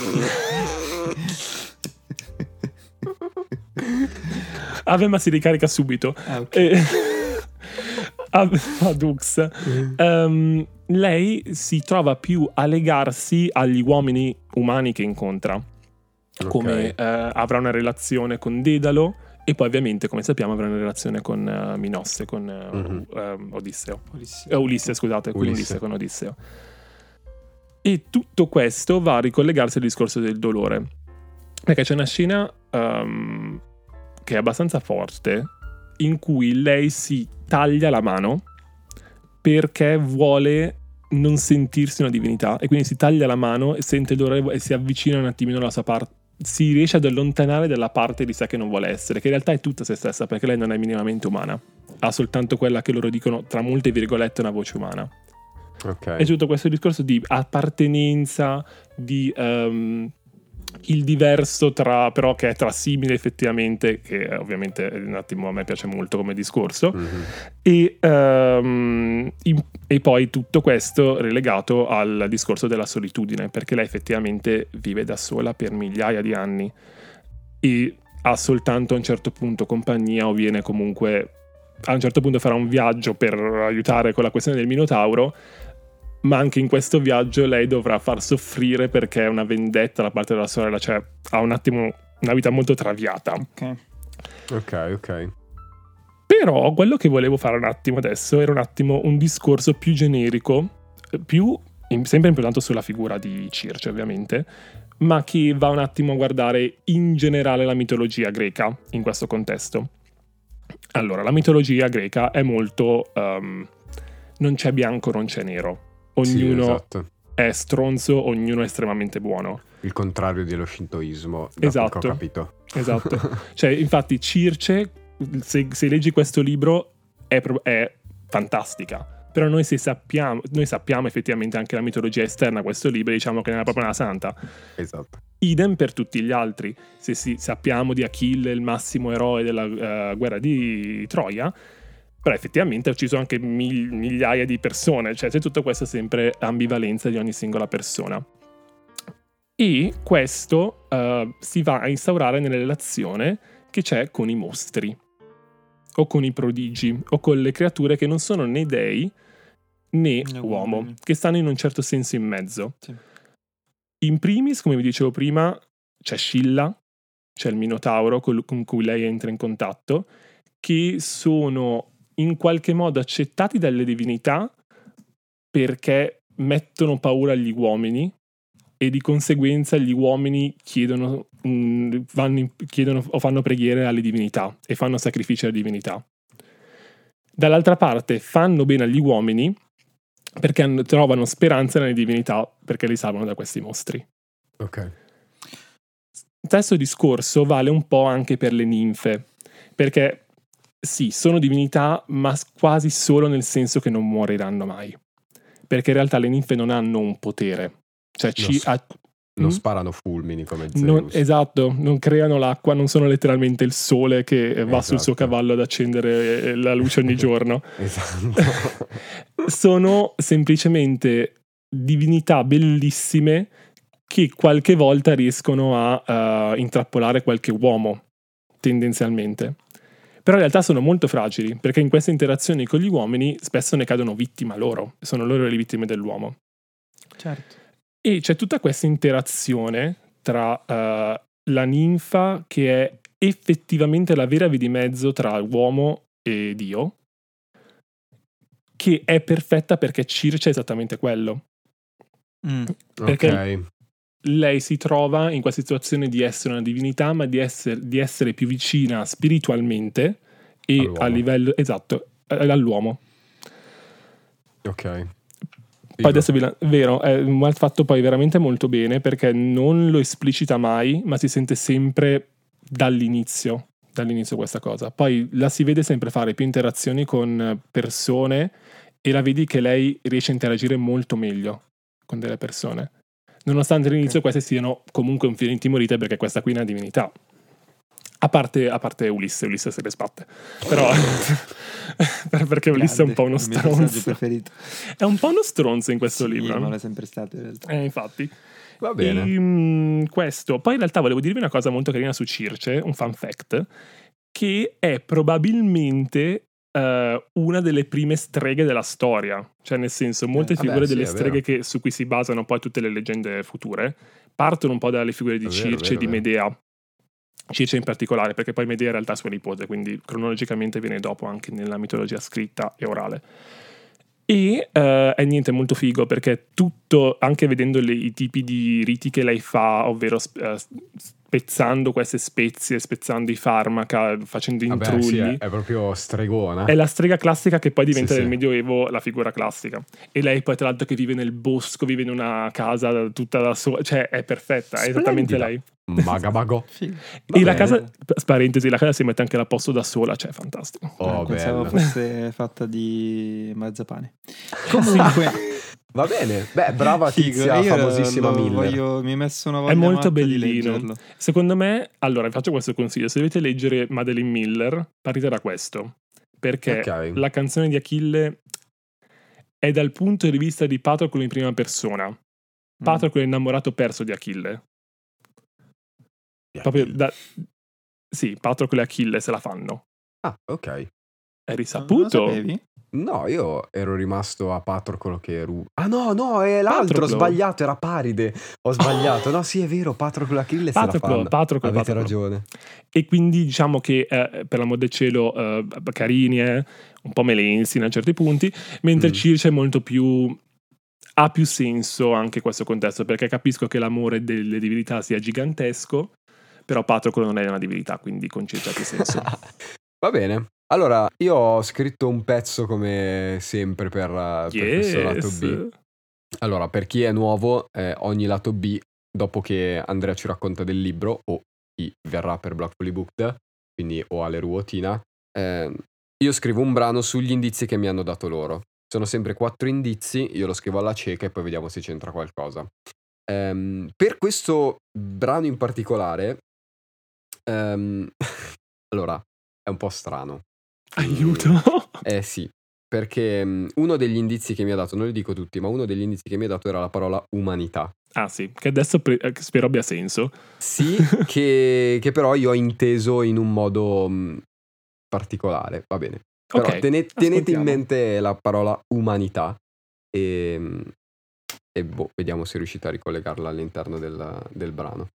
Ave ma si ricarica subito. ah, ok. Eh, a, a Dux. Ehm, lei si trova più a legarsi agli uomini umani che incontra. Come eh, avrà una relazione con Dedalo. E poi, ovviamente, come sappiamo, avrà una relazione con eh, Minosse, con eh, Mhm. ehm, Odisseo. Ulisse. Eh, Ulisse, scusate, con Ulisse. Ulisse con Odisseo. E tutto questo va a ricollegarsi al discorso del dolore. Perché c'è una scena ehm, che è abbastanza forte in cui lei si taglia la mano perché vuole non sentirsi una divinità e quindi si taglia la mano e sente il dolore e si avvicina un attimino alla sua parte si riesce ad allontanare dalla parte di sé che non vuole essere che in realtà è tutta se stessa perché lei non è minimamente umana ha soltanto quella che loro dicono tra molte virgolette una voce umana Ok. è tutto questo discorso di appartenenza, di ehm, il diverso tra, però che è tra simile effettivamente, che ovviamente un attimo a me piace molto come discorso, Mhm. e, ehm, in- e poi tutto questo relegato al discorso della solitudine, perché lei effettivamente vive da sola per migliaia di anni e ha soltanto a un certo punto compagnia o viene comunque a un certo punto farà un viaggio per aiutare con la questione del Minotauro, ma anche in questo viaggio lei dovrà far soffrire perché è una vendetta da parte della sorella, cioè ha un attimo una vita molto traviata. Ok. Ok, ok. Però quello che volevo fare un attimo adesso era un attimo un discorso più generico, più in- sempre improntato sulla figura di Circe ovviamente, ma che va un attimo a guardare in generale la mitologia greca in questo contesto. Allora, la mitologia greca è molto... ehm, non c'è bianco, non c'è nero. Sì, Ognuno esatto. è stronzo, ognuno è estremamente buono. Il contrario dello shintoismo, da Esatto. ho capito. Esatto. <laughs> Cioè, infatti, Circe, se, se leggi questo libro, è, è fantastica. Però noi, se sappiamo, noi sappiamo effettivamente anche la mitologia esterna a questo libro, diciamo che non è proprio una santa. esatto. Idem per tutti gli altri. Se si- sappiamo di Achille, il massimo eroe della eh, guerra di Troia, però effettivamente ha ucciso anche migliaia di persone. Cioè, c'è tutta questa sempre ambivalenza di ogni singola persona. E questo eh, si va a instaurare nella relazione che c'è con i mostri, o con i prodigi, o con le creature che non sono né dei né Né uomo, uomini. che stanno in un certo senso in mezzo. Sì. In primis, come vi dicevo prima, c'è Scilla, c'è il Minotauro con cui lei entra in contatto, che sono in qualche modo accettati dalle divinità perché mettono paura agli uomini e di conseguenza gli uomini chiedono, mm, vanno chiedono o fanno preghiere alle divinità e fanno sacrifici alle divinità. Dall'altra parte fanno bene agli uomini perché trovano speranza nelle divinità perché li salvano da questi mostri. Ok. Stesso discorso vale un po' anche per le ninfe, perché sì, sono divinità, ma quasi solo nel senso che non moriranno mai. Perché in realtà le ninfe non hanno un potere. Cioè, ci, s- a- Non Mm? sparano fulmini come Zeus. non- esatto, non creano l'acqua, non sono letteralmente il sole che eh, va sul suo Esatto. cavallo ad accendere eh, la luce ogni <laughs> giorno. Esatto. <laughs> sono semplicemente divinità bellissime che qualche volta riescono a eh, intrappolare qualche uomo, tendenzialmente. Però in realtà sono molto fragili, perché in queste interazioni con gli uomini spesso ne cadono vittima loro, sono loro le vittime dell'uomo. Certo. E c'è tutta questa interazione tra eh, la ninfa, che è effettivamente la vera via di mezzo tra uomo e Dio, che è perfetta perché Circe è esattamente quello. Mm. Perché- ok. Lei si trova in questa situazione di essere una divinità, ma di essere, di essere più vicina spiritualmente e All'uomo. a livello esatto all'uomo. Ok. Poi adesso vi la- vero, è fatto poi veramente molto bene perché non lo esplicita mai, ma si sente sempre dall'inizio, dall'inizio questa cosa. Poi la si vede sempre fare più interazioni con persone e la vedi che lei riesce a interagire molto meglio con delle persone. Nonostante all'inizio queste siano comunque un filo intimorite perché questa qui è una divinità. A parte, a parte Ulisse, Ulisse se le spatte. Però <laughs> per- perché Ulisse è un po' uno Grande, il mio stronzo. preferito. È un po' uno stronzo in questo Sì, libro. ma no? lo è sempre stato in realtà. Eh, infatti. Va bene. E, mm, questo. Poi in realtà volevo dirvi una cosa molto carina su Circe, un fun fact, che è probabilmente eh, una delle prime streghe della storia. Cioè, nel senso, molte Eh, vabbè, figure sì, delle è streghe che- su cui si basano poi tutte le leggende future partono un po' dalle figure di È Circe e di. Medea. Circe in particolare, perché poi Medea in realtà è sua nipote, quindi cronologicamente viene dopo anche nella mitologia scritta e orale. E eh, è niente molto figo perché tutto, anche vedendo le- i tipi di riti che lei fa, ovvero eh, spezzando queste spezie, spezzando i farmaca, facendo Vabbè, intrulli, sì, è, è proprio stregona. è la strega classica che poi diventa Sì, nel sì. Medioevo la figura classica. E lei poi tra l'altro che vive nel bosco, vive in una casa tutta da sola, cioè è perfetta, è esattamente Splendida. lei. Magabago. Figo. <laughs> E la casa, parentesi, la casa si mette anche a posto da sola, cioè è fantastico. Oh, Eh, pensavo fosse fatta di marzapane. <laughs> Comunque, Va bene. Beh, brava figo, tizia io famosissima lo Miller. voglio- mi hai messo una È molto di bellino. Secondo me, allora vi faccio questo consiglio: se dovete leggere Madeline Miller, partite da questo. Perché Ok. la canzone di Achille è dal punto di vista di Patroclo in prima persona. Mm. Patroclo è innamorato perso di Achille. Proprio da... Sì, Patroclo e Achille se la fanno. Ah, ok. È Non lo risaputo. No, io ero rimasto a Patroclo che ruba. Ah no, no, è l'altro, ho Patroclo? sbagliato, era Paride. Ho sbagliato. <laughs> No, sì, è vero, Patroclo Achille Patroclo. Patroclo, Avete Patroclo. ragione. E quindi diciamo che eh, per l'amor del cielo eh, carini, eh, un po' melensi a certi punti, mentre Mm. Circe è molto più... ha più senso anche questo contesto, perché capisco che l'amore delle divinità sia gigantesco, però Patroclo non è una divinità, quindi con Circe ha più senso. <laughs> Va bene. Allora, io ho scritto un pezzo come sempre per, eh, per questo lato yes! B. Allora, per chi è nuovo, eh, ogni lato B, dopo che Andrea ci racconta del libro, o chi verrà per Black Fully Booked, quindi o Ale Ruotina, eh, io scrivo un brano sugli indizi che mi hanno dato loro. Sono sempre quattro indizi, io lo scrivo alla cieca e poi vediamo se c'entra qualcosa. Ehm, per questo brano in particolare, ehm, <laughs> allora, è un po' strano. Aiuto! Eh sì, perché mm, uno degli indizi che mi ha dato, non li dico tutti, ma uno degli indizi che mi ha dato era la parola umanità. ah sì, che adesso pre- eh, spero abbia senso. Sì, <laughs> che, che però io ho inteso in un modo mm, particolare, va bene. Però Ok, tene- tenete in mente la parola umanità e, mm, e boh, vediamo se riuscite a ricollegarla all'interno del, del brano.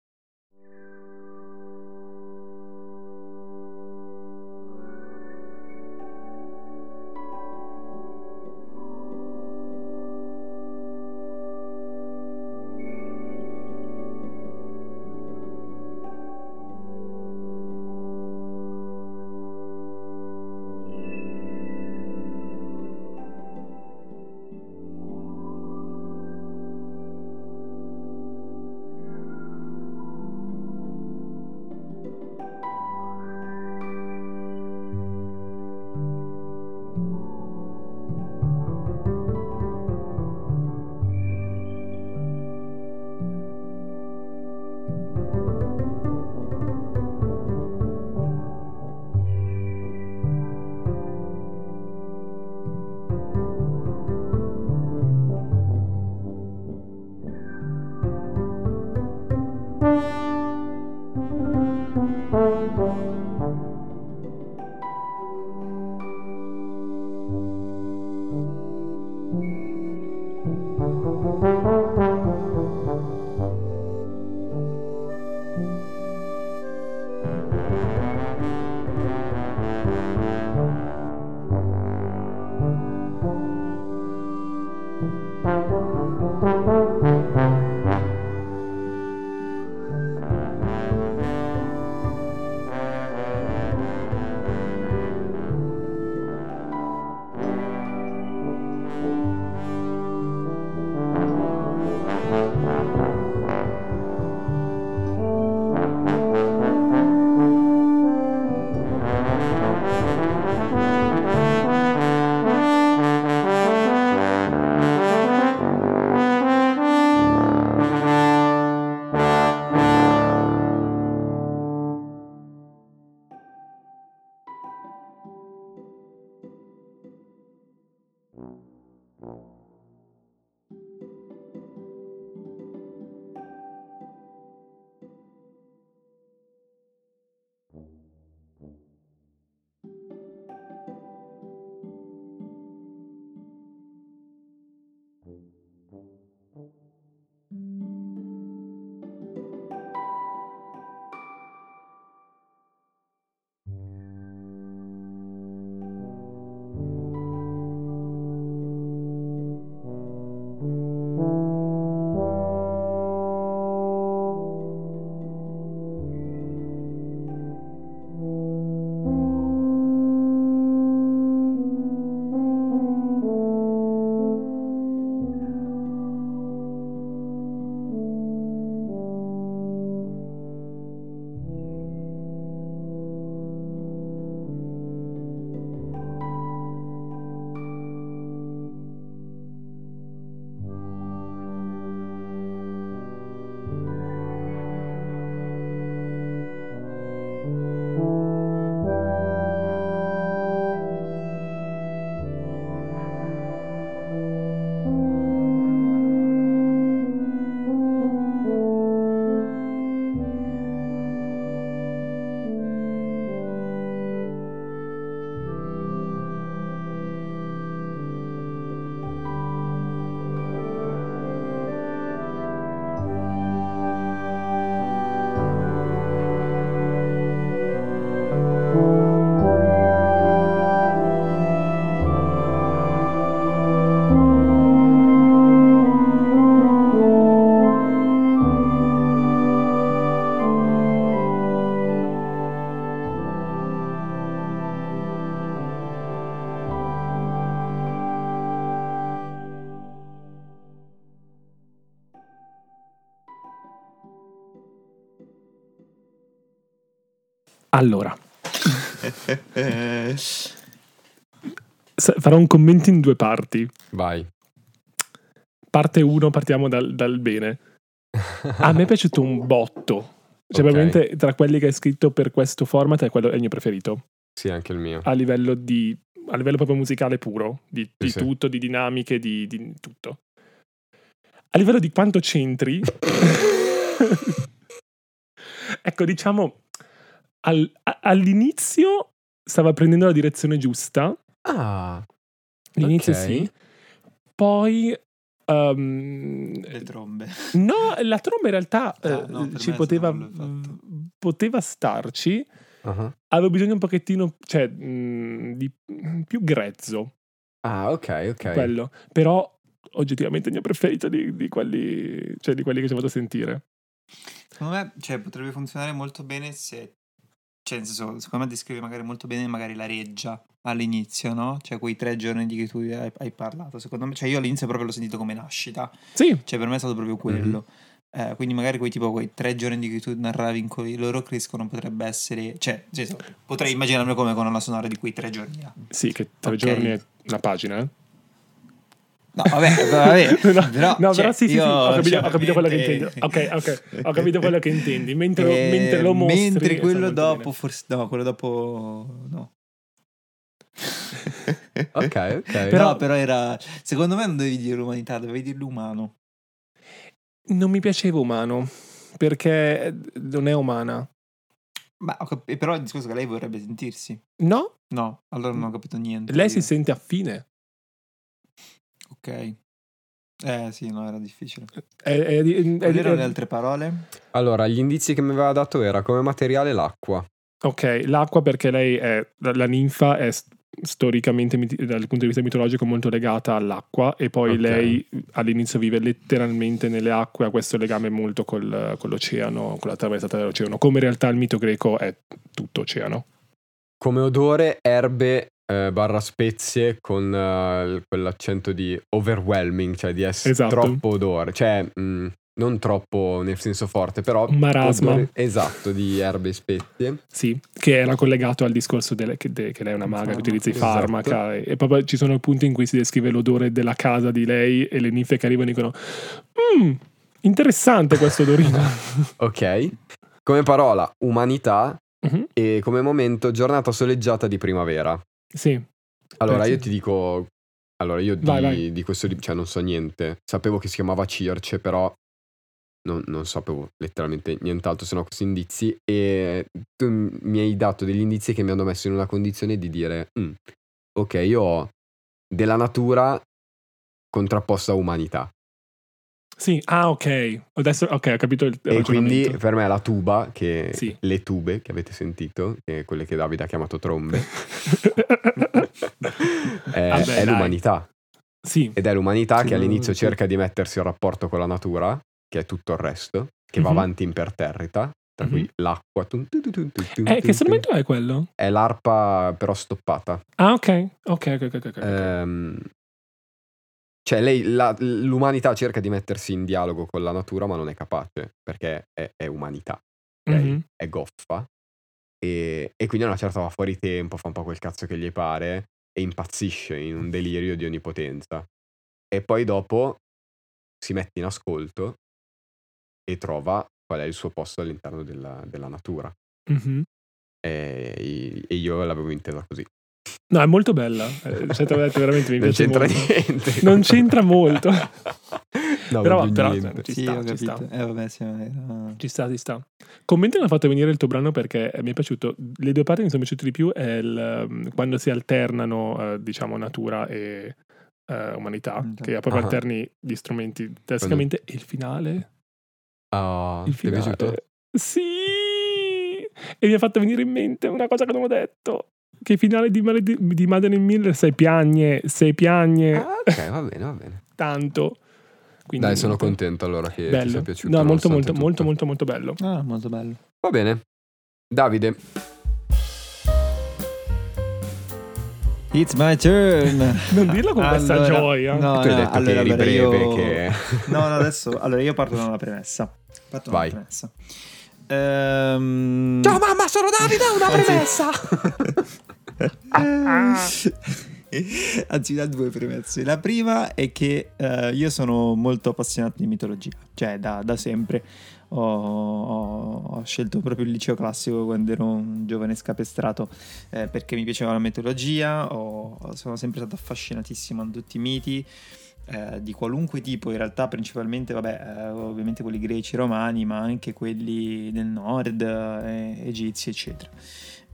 Allora, farò un commento in due parti. Vai. Parte 1, partiamo dal, dal bene. A me è piaciuto un botto. Cioè, Ok. probabilmente tra quelli che hai scritto per questo format è quello è il mio preferito. Sì, anche il mio. A livello di. A livello proprio musicale puro, di, di sì. tutto, di dinamiche, di, di tutto. A livello di quanto c'entri, <laughs> <laughs> ecco, diciamo, al- a- all'inizio stava prendendo la direzione giusta, Ah, all'inizio Ok. sì, poi... ehm, Le trombe. <laughs> no, la tromba in realtà Ah, eh, no, ci poteva, poteva starci, ah. avevo bisogno un pochettino, cioè, mh, di più grezzo. Ah, ok, ok. quello. Però oggettivamente il mio preferito di, di quelli, cioè di quelli che ci ho fatto sentire. Secondo me cioè, potrebbe funzionare molto bene se... Cioè, nel senso, secondo me descrive magari molto bene magari la reggia all'inizio, no? Cioè, quei tre giorni di cui tu hai, hai parlato. Secondo me, cioè, io all'inizio proprio l'ho sentito come nascita. Sì, Cioè, per me è stato proprio quello. Eh, quindi magari quei tipo quei tre giorni di cui tu narravi in cui loro crescono potrebbe essere... Cioè, nel senso, potrei immaginarmi come colonna sonora di quei tre giorni là. sì, che tre Ok. giorni è una pagina. eh. No, vabbè, vabbè. <laughs> no, però, no, cioè, però sì, sì, sì, ho capito, cioè, ho capito quello che intendi. veramente- Ok, ok, ho capito quello che intendi. Mentre, Eh, mentre lo mostri... mentre quello dopo, bene. forse no, quello dopo no. <laughs> Ok, ok. Però- no, però era. Secondo me non dovevi dire l'umanità, dovevi dire l'umano. Non mi piaceva umano, perché non è umana. Ma ho cap- però il discorso che lei vorrebbe sentirsi. No, No, allora non ho capito niente. lei si sente affine. Ok. Eh sì, no, era difficile. È, è, è- è- Quali erano è- le altre parole? Allora, gli indizi che mi aveva dato era come materiale l'acqua. Ok, l'acqua perché lei è la, ninfa è storicamente dal punto di vista mitologico molto legata all'acqua e poi Ok. lei all'inizio vive letteralmente nelle acque, ha questo legame molto col- con l'oceano, con la traversata dell'oceano, come in realtà il mito greco è tutto oceano. Come odore, erbe eh, barra spezie con eh, quell'accento di overwhelming, cioè di essere Esatto. troppo odore. Cioè, mh, non troppo nel senso forte, però... Marasma. odore- esatto, di erbe e spezie. Sì, che era collegato al discorso delle- che, de- che lei è una maga che Farmaca. utilizza i Esatto. farmaca e, e proprio ci sono punti in cui si descrive l'odore della casa di lei e le ninfe che arrivano dicono "Mm, interessante questo odorino. <laughs> Ok. Come parola, umanità Mhm, e come momento, giornata soleggiata di primavera. Sì, Allora, sì. io ti dico... Allora, io di, Vai, vai. di questo cioè non so niente. Sapevo che si chiamava Circe, però non, non sapevo letteralmente nient'altro se no questi indizi. E tu m- mi hai dato degli indizi che mi hanno messo in una condizione di dire, "Mm, ok, io ho della natura contrapposta a umanità. Sì, ah ok, adesso ok, ho capito il, E quindi per me la tuba, che Sì. le tube che avete sentito, che quelle che Davide ha chiamato trombe, <laughs> è, Vabbè, è l'umanità. sì, Ed è l'umanità Sì, che all'inizio sì. cerca di mettersi in rapporto con la natura, che è tutto il resto, che va Mhm. avanti imperterrita, tra cui Mhm. l'acqua. tum, tu, tu, tu, tu, tu, eh, che strumento è quello? È l'arpa però stoppata. Ah ok, ok, ok, ok, ok, ok. Ehm, cioè lei, la- l'umanità cerca di mettersi in dialogo con la natura ma non è capace, perché è, è umanità, ok? Mhm. È goffa. E, e quindi a una certa va fuori tempo, fa un po' quel cazzo che gli pare e impazzisce in un delirio di onnipotenza. E poi dopo si mette in ascolto e trova qual è il suo posto all'interno della, della natura. Mhm. E, e io l'avevo intesa così. No, è molto bella. Eh, te l'ho detto, veramente mi non piace c'entra molto. niente. Non c'entra molto. <laughs> no, Però- però-. Ci sì, sta, ho ci capito. sta. Eh vabbè, sì, era... Ci sta, ci sta. Commenti mi ha fatto venire il tuo brano perché mi è piaciuto. Le due parti che mi sono piaciute di più è il, um, quando si alternano, eh, diciamo, natura e eh, umanità, Mm, che proprio ah. alterni gli strumenti tecnicamente. E il finale? Ah, Il ti è finale. piaciuto? Sì! E mi ha fatto venire in mente una cosa che non ho detto. Che finale di, Maledi- di Madeleine Miller se piagne, se piagne Ah, ok, va bene, va bene. <laughs> tanto. Quindi, Dai, sono contento allora che ti Bello. sia piaciuto. No, molto, molto, molto, tutto. molto, molto bello. Ah, molto bello. Va bene. Davide, It's my turn. <laughs> Non dirlo con questa Allora, gioia. No, tu hai no, detto allora, che eri breve, io- che... No, no, adesso allora io parto da una premessa. Parto da Vai. una premessa. Ehm... Ciao mamma, sono Davide, una premessa. <laughs> Anzi, da due premesse. La prima è che eh, io sono molto appassionato di mitologia, cioè da, da sempre. Ho, ho- ho scelto proprio il liceo classico quando ero un giovane scapestrato eh, perché mi piaceva la mitologia, ho- sono sempre stato affascinatissimo da tutti i miti. eh, di qualunque tipo, in realtà principalmente, vabbè, eh, ovviamente quelli greci, romani, ma anche quelli del nord, eh, egizi, eccetera.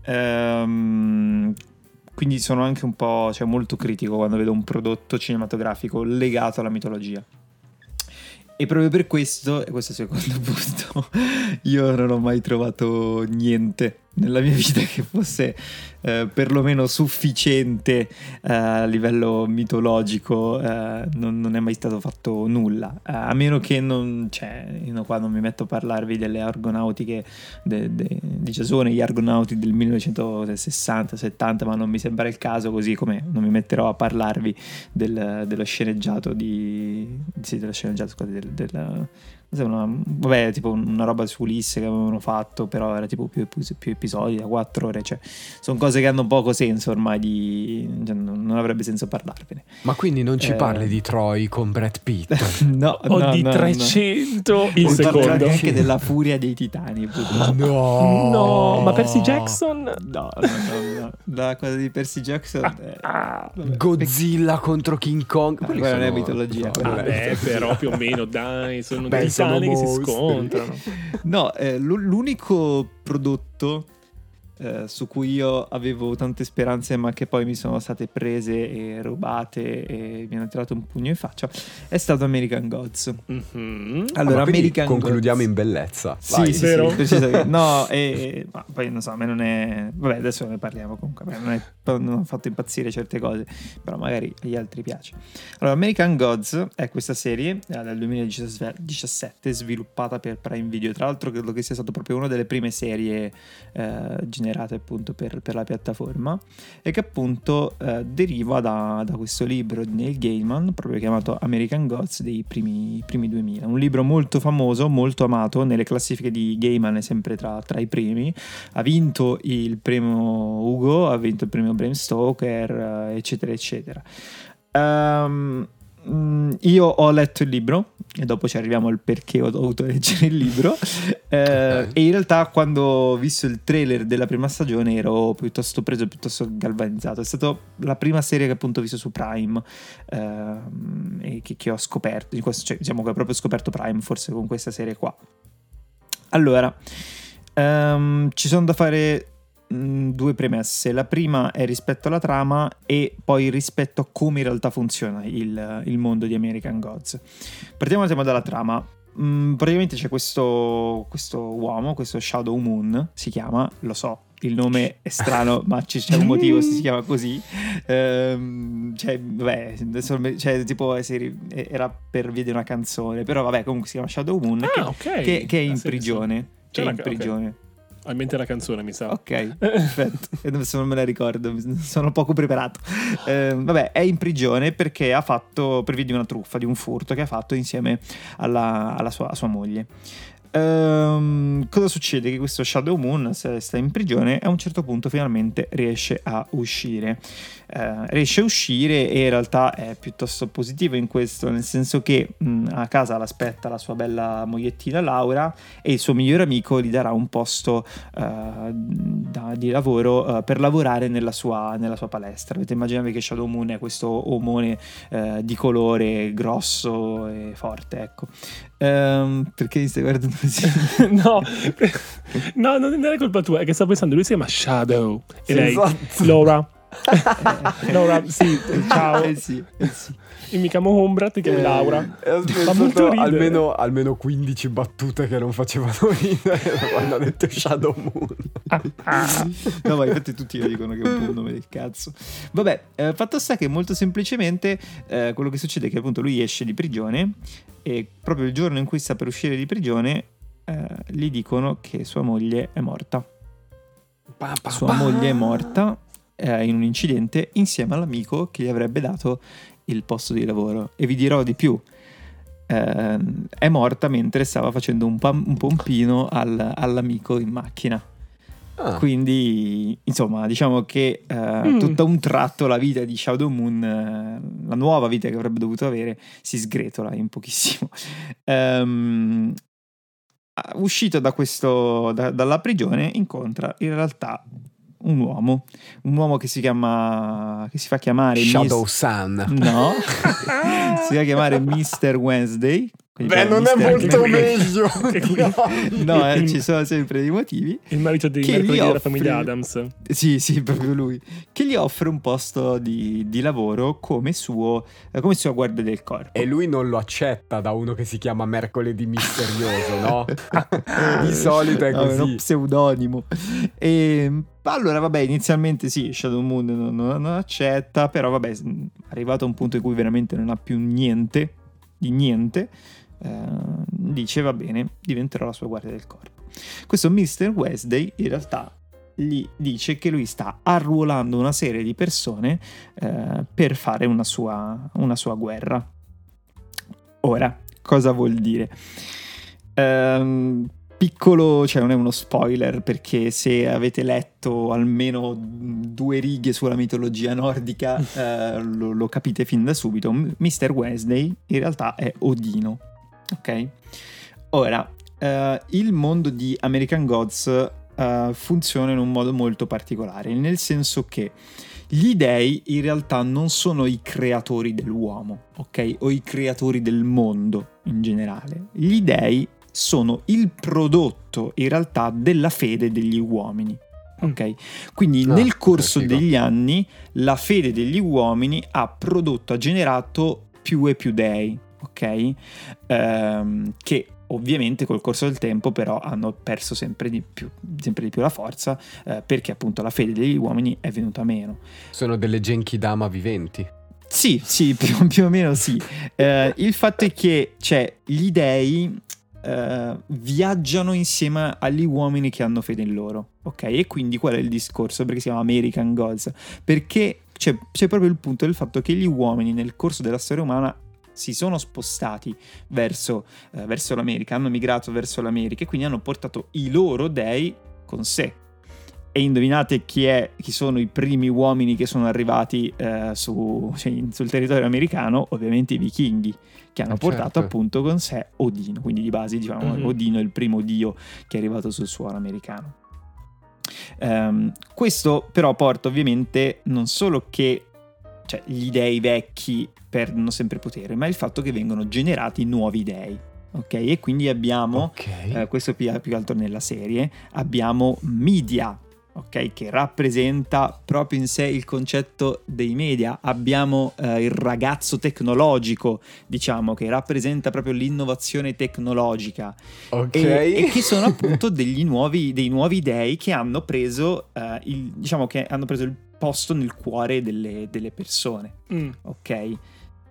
Ehm, quindi sono anche un po', cioè molto critico quando vedo un prodotto cinematografico legato alla mitologia. E proprio per questo, e questo è il secondo <laughs> punto, io non ho mai trovato niente nella mia vita che fosse eh, perlomeno sufficiente eh, a livello mitologico, eh, non, non è mai stato fatto nulla. Eh, a meno che non, cioè, io qua non mi metto a parlarvi delle argonautiche de- de- di Giasone, gli argonauti del 1960-70, ma non mi sembra il caso, così come non mi metterò a parlarvi del- dello sceneggiato di... sì, dello sceneggiato, scusate, del... del una, vabbè, tipo una roba su Ulisse che avevano fatto, però era tipo più, più- più episodi da 4 ore, cioè sono cose che hanno poco senso ormai, di, cioè, non avrebbe senso parlarvene. Ma quindi non ci Eh. parli di Troy con Brad Pitt? <laughs> No, <laughs> O no, di no, no. 300 il Non parlare secondo. anche della furia dei titani. <laughs> purtroppo. No, No, ma Percy Jackson? No, no, no, no. La cosa di Percy Jackson è... vabbè, Godzilla contro King Kong. Ah, quella non è sono- mitologia, no, quella vabbè. Vabbè, però più o meno, dai, sono Beh, dei sono che si scontrano. No, eh, l'u- l'unico prodotto eh, su cui io avevo tante speranze ma che poi mi sono state prese e rubate e mi hanno tirato un pugno in faccia è stato American Gods. Mhm. Ah, Allora, quindi American concludiamo Gods- in bellezza. Sì, Vai. sì, sì, Vero? precisamente. No, e, e- ma poi non so, a me non è... Vabbè, adesso ne parliamo comunque, a me non, è, non ha fatto impazzire certe cose, però magari agli altri piace. Allora, American Gods è questa serie eh, del 2017 sviluppata per Prime Video, tra l'altro credo che sia stato proprio una delle prime serie eh, generate appunto per, per la piattaforma e che appunto eh, deriva da, da questo libro di Neil Gaiman, proprio chiamato American Gods dei primi, primi 2000. Un libro molto famoso, molto amato, nelle classifiche di Gaiman è sempre tra, tra i primi. Ha vinto il premio Ugo, ha vinto il premio Bram Stoker, eh, eccetera, eccetera. Mm, io ho letto il libro e dopo ci arriviamo al perché ho dovuto <laughs> leggere il libro. Eh. E in realtà, quando ho visto il trailer della prima stagione, ero piuttosto preso, piuttosto galvanizzato. È stata la prima serie che appunto ho visto su Prime ehm, e che, che ho scoperto. Questo, cioè, diciamo che ho proprio scoperto Prime forse con questa serie qua. Allora, ehm, ci sono da fare mh, due premesse. La prima è rispetto alla trama e poi rispetto a come in realtà funziona il, il mondo di American Gods. Partiamo diciamo, dalla trama. Mm, praticamente c'è questo, questo uomo, questo Shadow Moon, si chiama, lo so, il nome è strano, ma c'è un motivo se si chiama così. Ehm, cioè, vabbè, adesso cioè, tipo eh, ri- era per via di una canzone, però vabbè, comunque si chiama Shadow Moon, che, Ah, ok. che- che è in Ah, sì, prigione. Che è la- in prigione. Ho in mente la canzone, mi sa. Ok, <laughs> perfetto. E adesso non me la ricordo, sono poco preparato. Eh, vabbè, è in prigione perché ha fatto, per via di una truffa, di un furto che ha fatto insieme alla, alla sua, sua moglie. Ehm, cosa succede? Che questo Shadow Moon se sta in prigione e a un certo punto finalmente riesce a uscire. Eh, riesce a uscire e in realtà è piuttosto positivo in questo, nel senso che mh, a casa l'aspetta la sua bella mogliettina Laura e il suo migliore amico gli darà un posto eh, da- di lavoro eh, per lavorare nella sua, nella sua palestra. Avete immaginato che Shadow Moon è questo omone eh, di colore grosso e forte, ecco. Ehm, perché mi stai guardando così? <laughs> no, <laughs> no, non è colpa tua, è che stavo pensando, lui si chiama Shadow. E Sì, lei, esatto. Laura. <laughs> Laura, sì, ciao. Eh sì, eh sì. Io mi chiamo Ombra, ti chiami Eh, Laura. e ho Fa molto ridere. almeno, almeno 15 battute che non facevano <laughs> ridere quando ha detto Shadow Moon. <laughs> No, ma infatti tutti lo dicono che è un nome del cazzo. Vabbè, eh, fatto sta che molto semplicemente eh, quello che succede è che appunto lui esce di prigione e proprio il giorno in cui sta per uscire di prigione eh, gli dicono che sua moglie è morta. Sua moglie è morta eh, in un incidente insieme all'amico che gli avrebbe dato il posto di lavoro. E vi dirò di più. eh, è morta mentre stava facendo un, pam- un pompino al- all'amico in macchina. Ah, Quindi, insomma, diciamo che eh, tutto a un tratto la vita di Shadow Moon, eh, la nuova vita che avrebbe dovuto avere, si sgretola in pochissimo. <laughs> Ah, uscito da questo, da- dalla prigione, incontra in realtà un uomo, un uomo che si chiama, che si fa chiamare Shadow Mis- Sun. No, <laughs> si fa chiamare Mr. Wednesday. Quindi Beh, non è molto meglio. <laughs> No, eh, ci sono sempre dei motivi. Il marito Che mercoledì gli della famiglia Adams. Sì, sì, proprio lui. Che gli offre un posto di, di lavoro come suo, eh, come sua guardia del corpo. E lui non lo accetta da uno che si chiama Mercoledì Misterioso, no? <laughs> Di solito è No, così. uno pseudonimo. E, allora, vabbè, inizialmente sì, Shadow Moon non, non- non accetta, però vabbè, s- arrivato a un punto in cui veramente non ha più niente, di niente, eh, dice va bene, diventerò la sua guardia del corpo. Questo Mr. Wednesday in realtà gli dice che lui sta arruolando una serie di persone eh, per fare una sua, una sua guerra. Ora, cosa vuol dire? Ehm, piccolo, cioè non è uno spoiler perché se avete letto almeno due righe sulla mitologia nordica <laughs> eh, lo, lo capite fin da subito. Mr. Wednesday in realtà è Odino, ok? Ora, eh, il mondo di American Gods eh, funziona in un modo molto particolare, nel senso che gli dei in realtà non sono i creatori dell'uomo, ok? O i creatori del mondo in generale. Gli dei sono il prodotto in realtà della fede degli uomini. Ok? Quindi Ah, nel corso degli anni la fede degli uomini ha prodotto, ha generato più e più dei, ok? Ehm, che ovviamente col corso del tempo però hanno perso sempre di più, sempre di più la forza eh, perché appunto la fede degli uomini è venuta meno. Sono delle Genkidama viventi. Sì, sì, <laughs> più, più o meno sì. Eh, il fatto è che cioè, gli dei eh, viaggiano insieme agli uomini che hanno fede in loro, ok? E quindi qual è il discorso? Perché si chiama American Gods? Perché c'è, c'è proprio il punto del fatto che gli uomini nel corso della storia umana si sono spostati verso, eh, verso l'America, hanno migrato verso l'America e quindi hanno portato i loro dei con sé. E indovinate chi, è, chi sono i primi uomini che sono arrivati eh, su- cioè, sul territorio americano? Ovviamente i vichinghi, che hanno Eh, portato certo. appunto con sé Odino. Quindi di base diciamo Mhm. Odino è il primo dio che è arrivato sul suolo americano. Ehm, questo però porta ovviamente non solo che cioè, gli dei vecchi perdono sempre potere, ma il fatto che vengono generati nuovi dei. Ok, e quindi abbiamo Ok. eh, questo più, più altro nella serie, abbiamo media, ok, che rappresenta proprio in sé il concetto dei media. Abbiamo eh, il ragazzo tecnologico, diciamo, che rappresenta proprio l'innovazione tecnologica. ok. E, e che sono appunto degli nuovi, dei nuovi dei che hanno preso, eh, il, diciamo che hanno preso il posto nel cuore delle, delle persone, Mm. ok?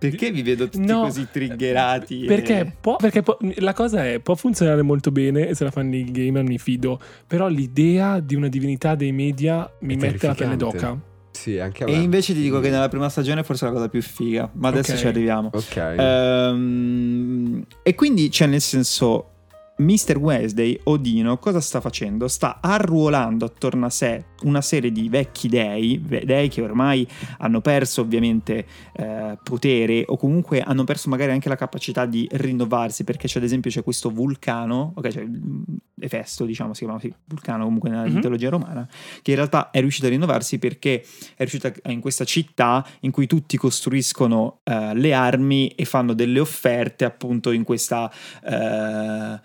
Perché vi vedo tutti No, così triggerati? e- Perché, può- perché può- la cosa è, può funzionare molto bene e se la fanno i gamer mi fido, però l'idea di una divinità dei media mi È mette la pelle d'oca. Sì, anche a E me. invece ti dico che nella prima stagione forse è la cosa più figa, ma adesso Ok. ci arriviamo. Ok. Ehm, e quindi, cioè, nel senso, Mr. Wednesday, Odino, cosa sta facendo? Sta arruolando attorno a sé una serie di vecchi dei, dei che ormai hanno perso ovviamente eh, potere o comunque hanno perso magari anche la capacità di rinnovarsi, perché c'è ad esempio c'è questo vulcano, ok, cioè Efesto, diciamo, si chiama sì, vulcano comunque nella Mhm. mitologia romana, che in realtà è riuscito a rinnovarsi perché è riuscito a- in questa città in cui tutti costruiscono eh, le armi e fanno delle offerte appunto in questa eh,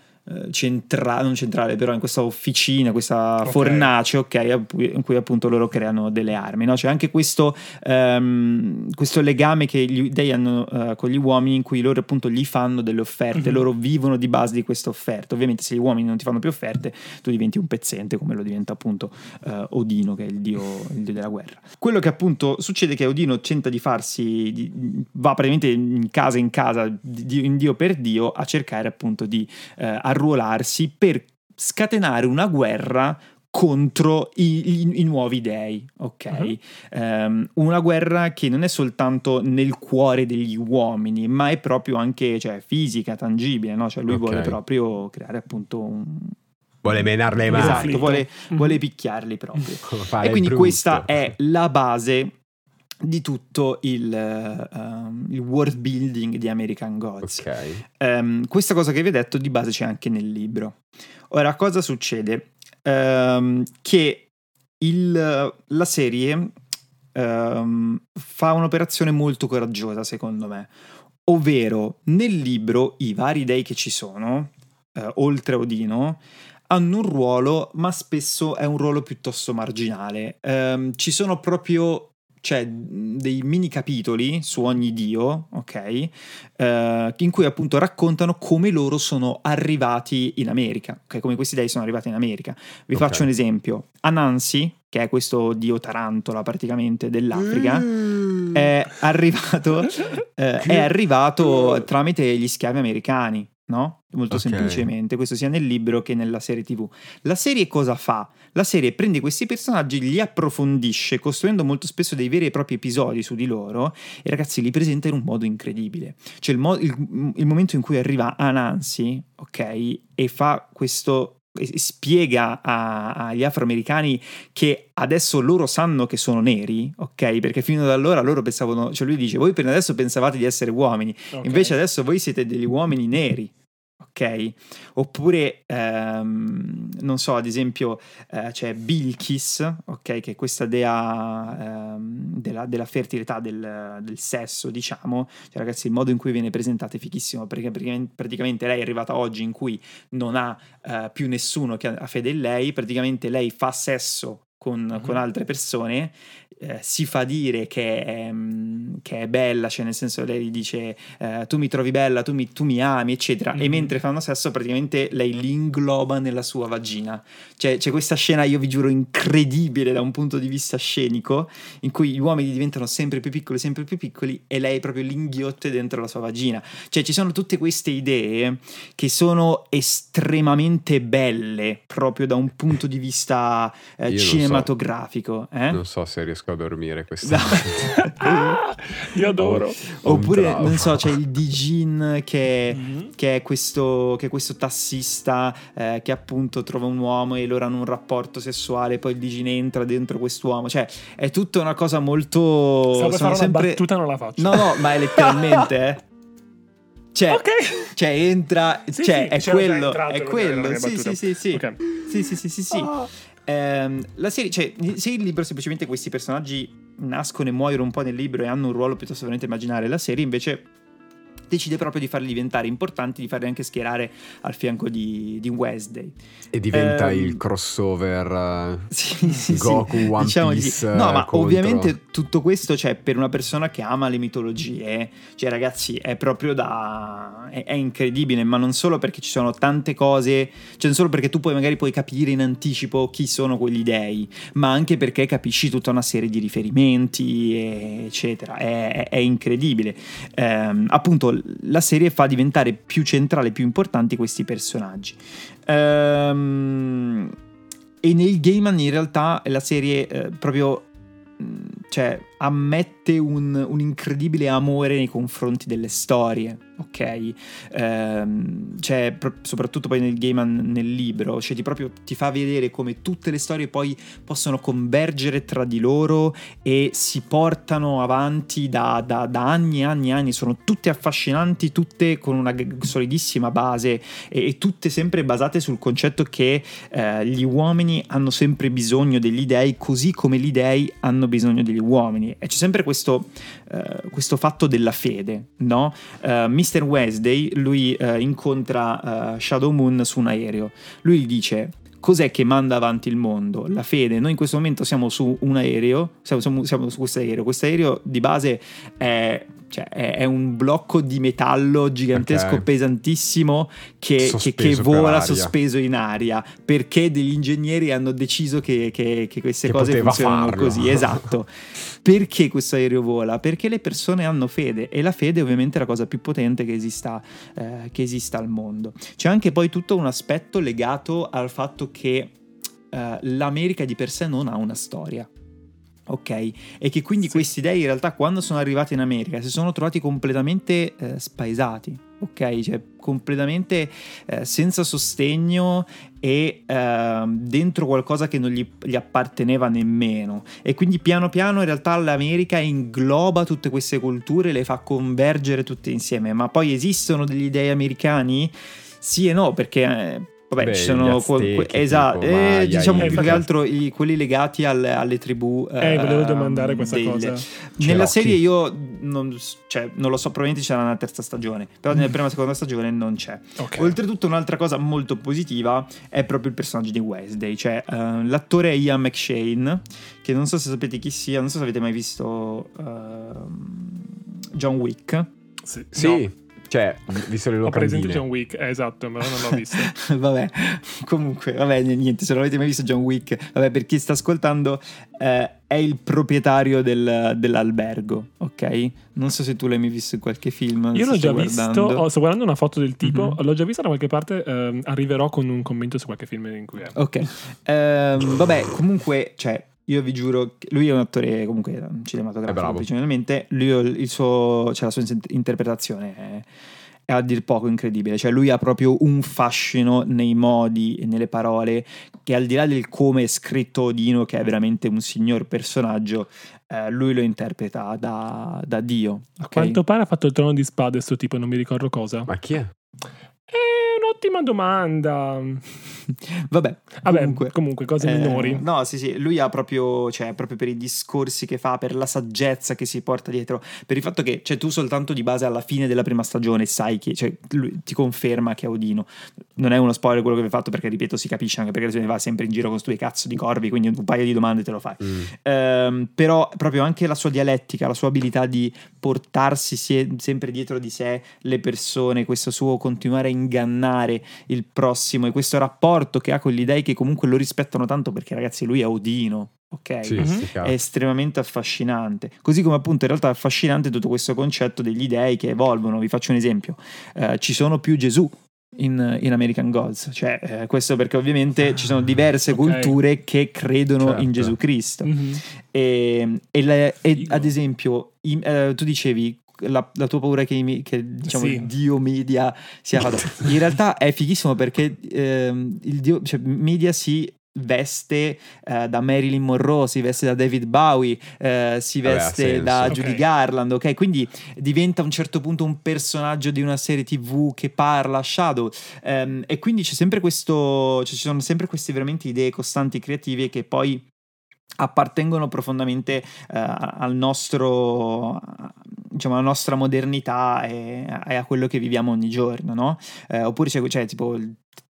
centrale, non centrale però in questa officina, questa Ok. fornace, ok, in cui appunto loro creano delle armi, no? C'è anche questo, ehm, questo legame che gli dei hanno eh, con gli uomini in cui loro appunto gli fanno delle offerte, Mhm. loro vivono di base di queste offerte. Ovviamente se gli uomini non ti fanno più offerte, tu diventi un pezzente come lo diventa appunto eh, Odino, che è il dio, il dio della guerra. Quello che appunto succede è che Odino tenta di farsi, di- va praticamente in casa in casa, di, in dio per dio, a cercare appunto di eh, arruolarsi per scatenare una guerra contro i, i- i nuovi dei, ok? Mhm. Ehm, una guerra che non è soltanto nel cuore degli uomini, ma è proprio anche cioè, fisica, tangibile, no? Cioè lui Ok. vuole proprio creare appunto un... Vuole menare le mani. Esatto, conflitto. vuole, Mhm. vuole picchiarli proprio. <laughs> E quindi brutto. questa è la base di tutto il, um, il world building di American Gods. Ok. Ehm, questa cosa che vi ho detto di base c'è anche nel libro. Ora, cosa succede? Ehm, che il- la serie ehm, fa un'operazione molto coraggiosa, secondo me. Ovvero, nel libro i vari dei che ci sono, eh, oltre a Odino, hanno un ruolo, ma spesso è un ruolo piuttosto marginale. Ci sono proprio cioè, dei mini capitoli su ogni dio, ok? eh, in cui appunto raccontano come loro sono arrivati in America, ok? Come questi dei sono arrivati in America. Vi Ok. faccio un esempio. Anansi, che è questo dio tarantola praticamente dell'Africa, Mm. è arrivato, eh, è arrivato tramite gli schiavi americani, no? Molto Ok. semplicemente, questo sia nel libro che nella serie TV. La serie cosa fa? La serie prende questi personaggi, li approfondisce, costruendo molto spesso dei veri e propri episodi su di loro e ragazzi li presenta in un modo incredibile. Cioè il, mo- il- il momento in cui arriva Anansi, ok, e fa questo spiega agli afroamericani che adesso loro sanno che sono neri, ok? Perché fino ad allora loro pensavano, cioè lui dice, voi per adesso pensavate di essere uomini, Ok. invece adesso voi siete degli uomini neri, ok? Oppure, ehm, non so, ad esempio eh, c'è Bilkis, ok? Che è questa dea ehm, della, della fertilità, del, del sesso, diciamo. Cioè ragazzi, il modo in cui viene presentata è fichissimo, perché praticamente- lei è arrivata oggi in cui non ha eh, più nessuno che ha fede in lei, praticamente lei fa sesso con, Mhm. con altre persone, eh, si fa dire che è, mm, che è bella, cioè nel senso lei dice eh, tu mi trovi bella, tu mi, tu mi ami, eccetera, e Mhm. mentre fanno sesso praticamente lei li ingloba nella sua vagina. Cioè c'è questa scena, io vi giuro, incredibile da un punto di vista scenico, in cui gli uomini diventano sempre più piccoli, sempre più piccoli, e lei proprio li inghiotte dentro la sua vagina. Cioè ci sono tutte queste idee che sono estremamente belle, proprio da un punto di vista eh, Io non so. cinematografico. eh? Non so se riesco a dormire questa No. <laughs> Ah, io adoro. Oppure, non so, c'è il Dijin che, Mhm. che è questo, che è questo tassista eh, che appunto trova un uomo e loro hanno un rapporto sessuale, poi il Dijin entra dentro quest'uomo. Cioè, è tutta una cosa molto... Stavo per fare sempre... una battuta, non la faccio. No, no, ma è letteralmente, eh. <laughs> Cioè, Ok. cioè entra, Sì, cioè sì, è quello, è quello, sì, sì, sì, sì, Ok. sì, sì, sì, sì, sì. Ah. Ehm, la serie, cioè, se il libro semplicemente questi personaggi nascono e muoiono un po' nel libro e hanno un ruolo piuttosto veramente immaginare, la serie invece decide proprio di farli diventare importanti, di farli anche schierare al fianco di, di Wednesday. E diventa Ehm, il crossover <laughs> eh, Sì, sì, Goku, sì. One Diciamo di Piece. sì. No, eh, ma contro- ovviamente tutto questo, cioè, per una persona che ama le mitologie, cioè, ragazzi, è proprio da. È, è incredibile, ma non solo perché ci sono tante cose, cioè, non solo perché tu poi magari puoi capire in anticipo chi sono quegli dei, ma anche perché capisci tutta una serie di riferimenti, eccetera. È, è- è incredibile. Ehm, appunto, la serie fa diventare più centrale, più importanti questi personaggi. Ehm, e nel Gaiman in realtà la serie eh, proprio mh, cioè, ammette un, un incredibile amore nei confronti delle storie, ok? Ehm, cioè, pro- soprattutto poi nel Gaiman nel libro, cioè ti proprio ti fa vedere come tutte le storie poi possono convergere tra di loro e si portano avanti da, da- da anni e anni e anni, sono tutte affascinanti, tutte con una solidissima base e, e tutte sempre basate sul concetto che eh, gli uomini hanno sempre bisogno degli dei così come gli dei hanno bisogno degli uomini e c'è sempre questo, eh, questo fatto della fede no? Eh, Mr. Wednesday lui eh, incontra Shadow Moon su un aereo lui gli dice cos'è che manda avanti il mondo? La fede. Noi in questo momento siamo su un aereo, siamo, siamo- siamo su questo aereo. Questo aereo di base è, cioè, è- un blocco di metallo gigantesco, Ok. pesantissimo, che, che- che vola sospeso in aria, perché degli ingegneri hanno deciso che, che- che queste cose funzionano farlo. così. <laughs> Esatto. Perché questo aereo vola? Perché le persone hanno fede e la fede ovviamente è la cosa più potente che esista, eh, che esista al mondo. C'è anche poi tutto un aspetto legato al fatto che eh, l'America di per sé non ha una storia. Ok? E che quindi questi dei in realtà quando sono arrivati in America si sono trovati completamente eh, spaesati, ok? Cioè completamente eh, senza sostegno e eh, dentro qualcosa che non gli, gli, apparteneva nemmeno. E quindi piano piano in realtà l'America ingloba tutte queste culture le fa convergere tutte insieme. Ma poi esistono degli dei americani? Sì e no, perché eh, Vabbè, Beh, ci sono que- esatto, eh, diciamo più che altro i- quelli legati alle, alle tribù. Eh, volevo ehm, domandare questa delle- cosa. Nella Cherokee. serie io non, cioè, non lo so, probabilmente c'era una terza stagione, però nella prima e seconda stagione non c'è. Ok. Oltretutto un'altra cosa molto positiva è proprio il personaggio di Wednesday, cioè eh, l'attore Ian McShane, che non so se sapete chi sia, non so se avete mai visto ehm, John Wick. Sì, Sì, no, cioè, visto le ho presente locandine. John Wick, eh, esatto, ma non l'ho visto. <laughs> vabbè, comunque, vabbè, niente, se non avete mai visto John Wick, vabbè, per chi sta ascoltando, eh, è il proprietario del- dell'albergo, ok? Non so se tu l'hai mai visto in qualche film. Io l'ho già visto, guardando. oh, sto guardando una foto del tipo, Mhm. l'ho già vista da qualche parte, ehm, arriverò con un commento su qualche film in cui è. Ok, Ehm, vabbè, comunque, cioè, io vi giuro, lui è un attore comunque cinematografico, principalmente, lui il suo, cioè la sua in- interpretazione è, è a dir poco incredibile, cioè lui ha proprio un fascino nei modi e nelle parole che al di là del come è scritto Odino, che è veramente un signor personaggio, eh, lui lo interpreta da, da Dio. A ok? quanto pare ha fatto il trono di spade sto tipo, non mi ricordo cosa. Ma chi è? È un'ottima domanda. <laughs> Vabbè, Vabbè, comunque, comunque, cose Eh, minori. no, sì, sì, lui ha proprio, cioè, proprio per i discorsi che fa, per la saggezza che si porta dietro, per il fatto che, cioè, tu soltanto di base alla fine della prima stagione sai che, cioè, lui ti conferma che è Odino. Non è uno spoiler quello che vi ho fatto perché, ripeto, si capisce anche perché se ne va sempre in giro con sti cazzo di corvi, quindi un paio di domande te lo fai. Mm. Ehm, però proprio anche la sua dialettica, la sua abilità di portarsi sempre dietro di sé le persone, questo suo continuare a ingannare il prossimo e questo rapporto che ha con gli dei che comunque lo rispettano tanto perché ragazzi lui è Odino, ok? Sì, Mhm. sti È estremamente affascinante. Così come appunto in realtà è affascinante tutto questo concetto degli dei che evolvono. Vi faccio un esempio. Eh, ci sono più Gesù in, in American Gods. Cioè, eh, questo perché ovviamente ci sono diverse <laughs> ok. culture che credono Certo. in Gesù Cristo. Mhm. E, e le- e ad esempio, i- eh, tu dicevi la, la tua paura che, i che, diciamo, Sì. il dio media sia fatto. In realtà è fighissimo perché ehm, il dio, cioè, media si veste eh, da Marilyn Monroe, si veste da David Bowie, eh, si Vabbè, veste senso. da. Judy Garland, ok? Quindi diventa a un certo punto un personaggio di una serie TV che parla, Shadow. Ehm, e quindi c'è sempre questo, cioè, ci sono sempre queste veramente idee costanti creative che poi appartengono profondamente eh, al nostro diciamo alla nostra modernità e, e a quello che viviamo ogni giorno no? Eh, oppure c'è, c'è tipo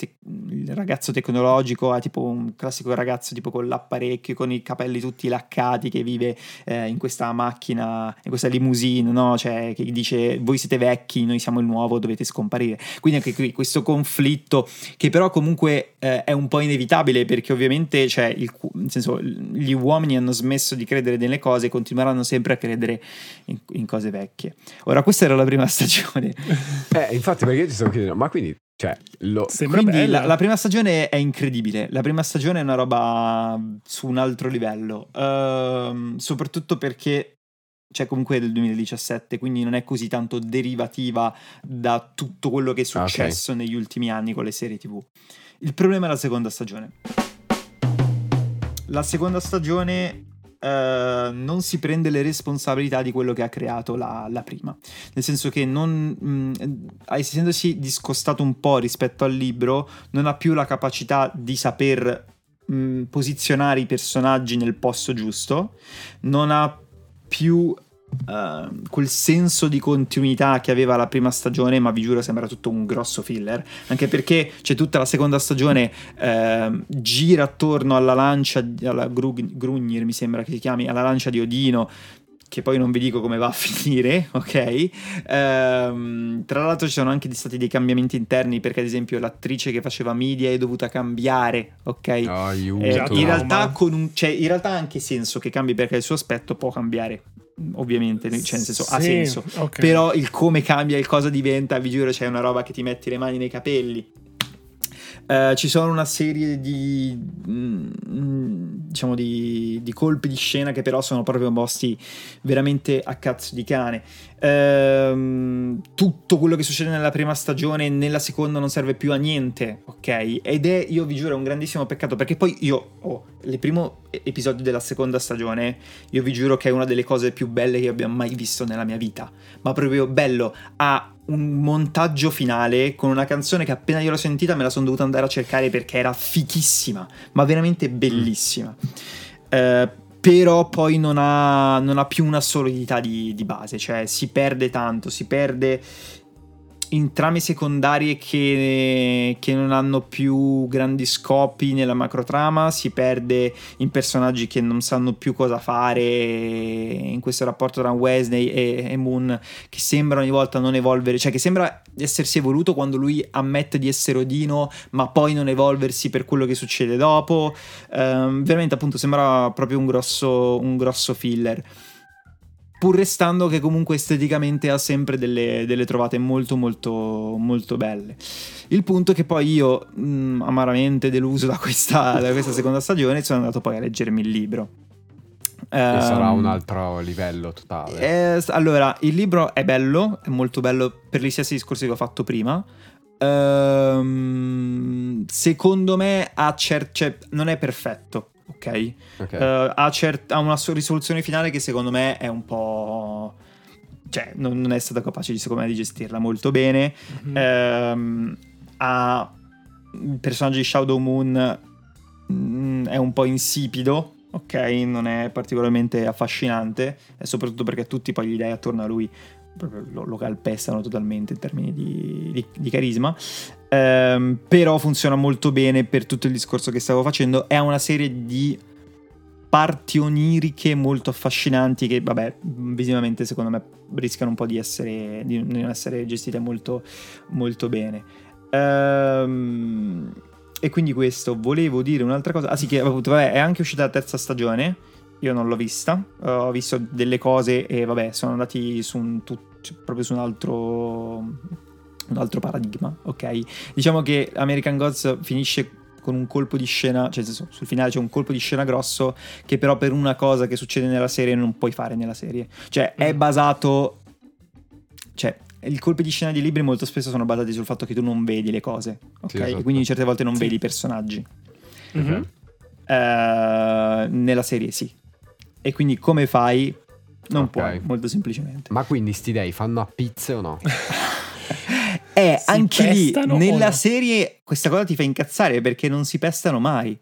te- il ragazzo tecnologico ha tipo un classico ragazzo tipo con l'apparecchio con i capelli tutti laccati che vive eh, in questa macchina in questa limousine no? cioè che dice voi siete vecchi noi siamo il nuovo dovete scomparire quindi anche qui questo conflitto che però comunque eh, è un po' inevitabile perché ovviamente cioè, il, nel senso, gli uomini hanno smesso di credere nelle cose e continueranno sempre a credere in, in cose vecchie. Ora, questa era la prima <laughs> stagione. Eh, infatti, perché io ti stavo chiedendo, ma quindi, cioè, lo... Sembra Quindi la, la prima stagione è incredibile. La prima stagione è una roba su un altro livello. Ehm, soprattutto perché cioè comunque è del 2017, quindi non è così tanto derivativa da tutto quello che è Ah, successo negli ultimi anni con le serie TV. Il problema è la seconda stagione. La seconda stagione eh, non si prende le responsabilità di quello che ha creato la, la prima. Nel senso che non, mh, essendosi discostato un po' rispetto al libro, non ha più la capacità di saper mh, posizionare i personaggi nel posto giusto, non ha più eh, quel senso di continuità che aveva la prima stagione, ma vi giuro sembra tutto un grosso filler, anche perché c'è tutta la seconda stagione eh, gira attorno alla lancia, alla Grug- Grugnir mi sembra che si chiami, alla lancia di Odino, che poi non vi dico come va a <laughs> finire, ok? Ehm, tra l'altro ci sono anche stati dei cambiamenti interni perché ad esempio l'attrice che faceva media è dovuta cambiare, ok? Aiuto. Eh, in, realtà un, cioè, in realtà ha anche senso che cambi perché il suo aspetto può cambiare, ovviamente, cioè nel senso ha Sì, senso. ok. Però il come cambia, il cosa diventa, vi giuro, c'è una roba che ti metti le mani nei capelli. Eh, ci sono una serie di, mm, diciamo di, di colpi di scena che però sono proprio mossi veramente a cazzo di cane. Ehm, tutto quello che succede nella prima stagione nella seconda non serve più a niente, ok? Ed è, io vi giuro, un grandissimo peccato perché poi io ho oh, il primo episodio della seconda stagione, io vi giuro che è una delle cose più belle che abbia mai visto nella mia vita, ma proprio bello, ha un montaggio finale con una canzone che appena io l'ho sentita me la sono dovuta andare a cercare perché era fichissima, ma veramente bellissima. Eh, però poi non ha, non ha, più una solidità di, di, base, cioè si perde tanto, si perde in trame secondarie che, che, non hanno più grandi scopi nella macrotrama, si perde in personaggi che non sanno più cosa fare in questo rapporto tra Wesley e, e Moon che sembra ogni volta non evolvere, cioè che sembra essersi evoluto quando lui ammette di essere Odino ma poi non evolversi per quello che succede dopo, um, veramente appunto sembra proprio un grosso, un grosso filler pur restando che comunque esteticamente ha sempre delle, delle trovate molto molto molto belle. Il punto è che poi io, mh, mm, amaramente deluso da questa, da questa seconda stagione, sono andato poi a leggermi il libro. Che um, sarà un altro livello totale. Eh, allora, il libro è bello, è molto bello per gli stessi discorsi che ho fatto prima. Um, secondo me cer- cioè, non è perfetto ok? okay. Uh, ha, cert- ha, una risoluzione finale che secondo me è un po'... cioè non, non è stata capace secondo me di gestirla molto bene. Mm-hmm. Um, ha il personaggio di Shadow Moon mm, è un po' insipido, ok? Non è particolarmente affascinante, soprattutto perché tutti poi gli dai attorno a lui lo, lo, calpestano totalmente in termini di, di, di carisma. Um, però funziona molto bene per tutto il discorso che stavo facendo. È una serie di parti oniriche molto affascinanti che, vabbè, visivamente secondo me rischiano un po' di, essere, di non essere gestite molto, molto bene. Um, e quindi questo, volevo dire un'altra cosa. Ah sì, che appunto, vabbè, è anche uscita la terza stagione. Io non l'ho vista. Uh, ho visto delle cose e vabbè, sono andati su un, tu, proprio su un altro un altro paradigma, ok? Diciamo che American Gods finisce con un colpo di scena, cioè sul finale c'è un colpo di scena grosso che però per una cosa che succede nella serie non puoi fare nella serie. Cioè è mm. basato cioè i colpi di scena di libri molto spesso sono basati sul fatto che tu non vedi le cose, ok? Sì, esatto. quindi certe volte non sì. vedi i personaggi. Mm-hmm. Uh, nella serie sì. E quindi come fai? Non okay. puoi, molto semplicemente. Ma quindi sti dei fanno a pizze o no? <laughs> Eh, si anche lì nella no? serie questa cosa ti fa incazzare perché non si pestano mai.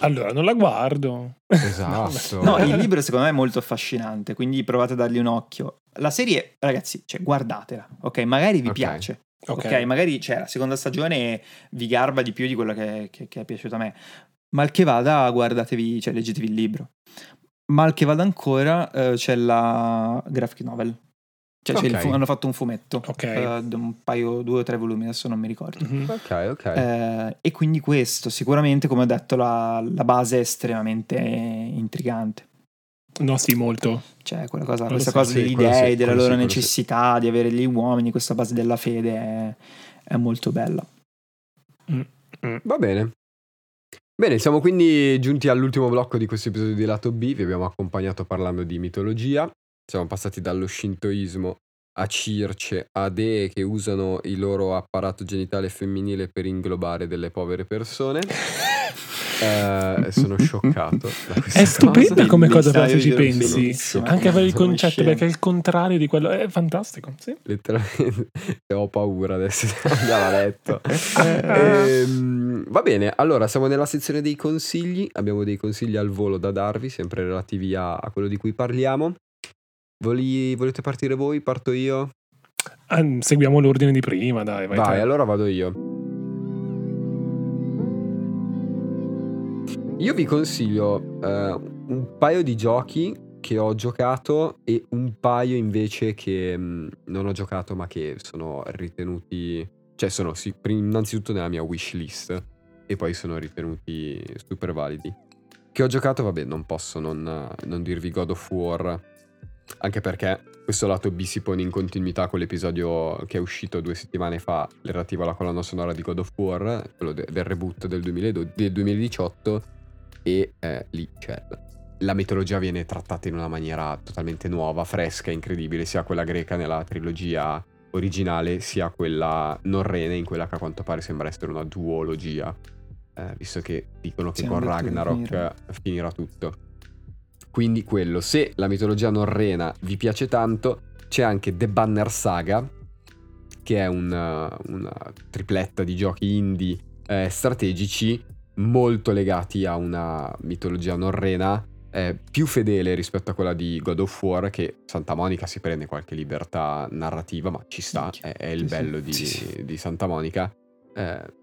Allora, non la guardo. Esatto. <laughs> no, il libro secondo me è molto affascinante, quindi provate a dargli un occhio. La serie, ragazzi, cioè, guardatela, ok? Magari vi okay. piace. Okay. ok, magari cioè, la seconda stagione vi garba di più di quello che, che, che è piaciuto a me. Mal che vada, guardatevi, cioè leggetevi il libro. Mal che vada ancora, eh, c'è la graphic novel cioè, okay. fu- hanno fatto un fumetto, okay. uh, un paio, due o tre volumi, adesso non mi ricordo. Mm-hmm. Ok, ok. Uh, e quindi questo, sicuramente, come ho detto, la, la base è estremamente intrigante. No, sì, molto. Cioè, quella cosa, questa cosa delle idee, sì, della loro sì, necessità sì. di avere gli uomini, questa base della fede è, è molto bella. Mm-hmm. Va bene. Bene, siamo quindi giunti all'ultimo blocco di questo episodio di Lato B. Vi abbiamo accompagnato parlando di mitologia. Siamo passati dallo shintoismo a circe, a dee che usano il loro apparato genitale femminile per inglobare delle povere persone. <laughs> eh, sono scioccato. È stupenda come cosa però se ci pensi. Anche avere il concetto perché è il contrario di quello. È fantastico. Sì. Letteralmente <laughs> ho paura adesso di andare a letto. <laughs> ehm, va bene, allora siamo nella sezione dei consigli. Abbiamo dei consigli al volo da darvi, sempre relativi a, a quello di cui parliamo. Voli, volete partire voi? Parto io? Ah, seguiamo l'ordine di prima, dai. Vai, vai allora vado io. Io vi consiglio uh, un paio di giochi che ho giocato e un paio invece che mh, mm, non ho giocato ma che sono ritenuti, cioè sono sì, innanzitutto nella mia wishlist e poi sono ritenuti super validi. Che ho giocato, vabbè, non posso non, non dirvi God of War Anche perché questo lato B si pone in continuità con l'episodio che è uscito due settimane fa relativo alla colonna sonora di God of War, quello de- del reboot del, 2012 del 2018 e eh, lì c'è la mitologia viene trattata in una maniera totalmente nuova, fresca, incredibile, sia quella greca nella trilogia originale, sia quella norrena in quella che a quanto pare sembra essere una duologia, eh, visto che dicono che Sì, con Ragnarok finirà tutto. Quindi quello, se la mitologia norrena vi piace tanto, c'è anche The Banner Saga, che è una, una tripletta di giochi indie eh, strategici molto legati a una mitologia norrena eh, più fedele rispetto a quella di God of War, che Santa Monica si prende qualche libertà narrativa, ma ci sta, è, è il bello di, di Santa Monica. Eh,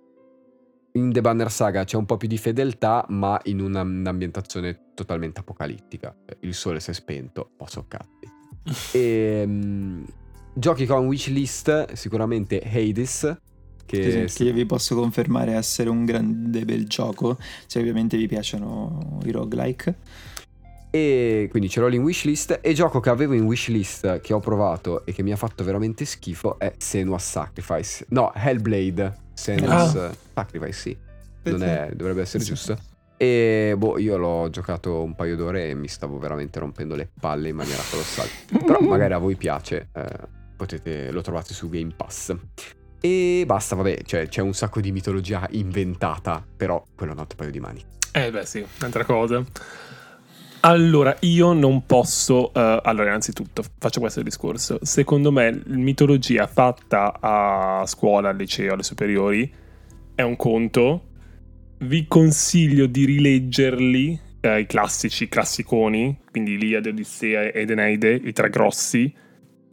in The Banner Saga c'è un po' più di fedeltà, ma in una- un'ambientazione totalmente apocalittica. Il sole si è spento, po' soccatti. <laughs> E, mm, giochi con wishlist, sicuramente Hades, che, Sì, sì, che vi posso confermare essere un grande bel gioco, se ovviamente vi piacciono i roguelike. E quindi ce l'ho lì in wishlist. E gioco che avevo in wishlist, che ho provato e che mi ha fatto veramente schifo, è Senua's Sacrifice. No, Hellblade. Senua's Sacrifice, sì. Non è, dovrebbe essere Sì. giusto. E boh, io l'ho giocato un paio d'ore e mi stavo veramente rompendo le palle in maniera colossale. Però <laughs> magari a voi piace, eh, potete, lo trovate su Game Pass. E basta, vabbè, cioè, c'è un sacco di mitologia inventata, però quello è un altro paio di mani. Eh beh sì, un'altra cosa. Allora, io non posso... eh, allora, innanzitutto, faccio questo discorso. Secondo me, mitologia fatta a scuola, al liceo, alle superiori, è un conto. Vi consiglio di rileggerli, eh, i classici, i classiconi, quindi Iliade, Odissea ed Eneide, i tre grossi,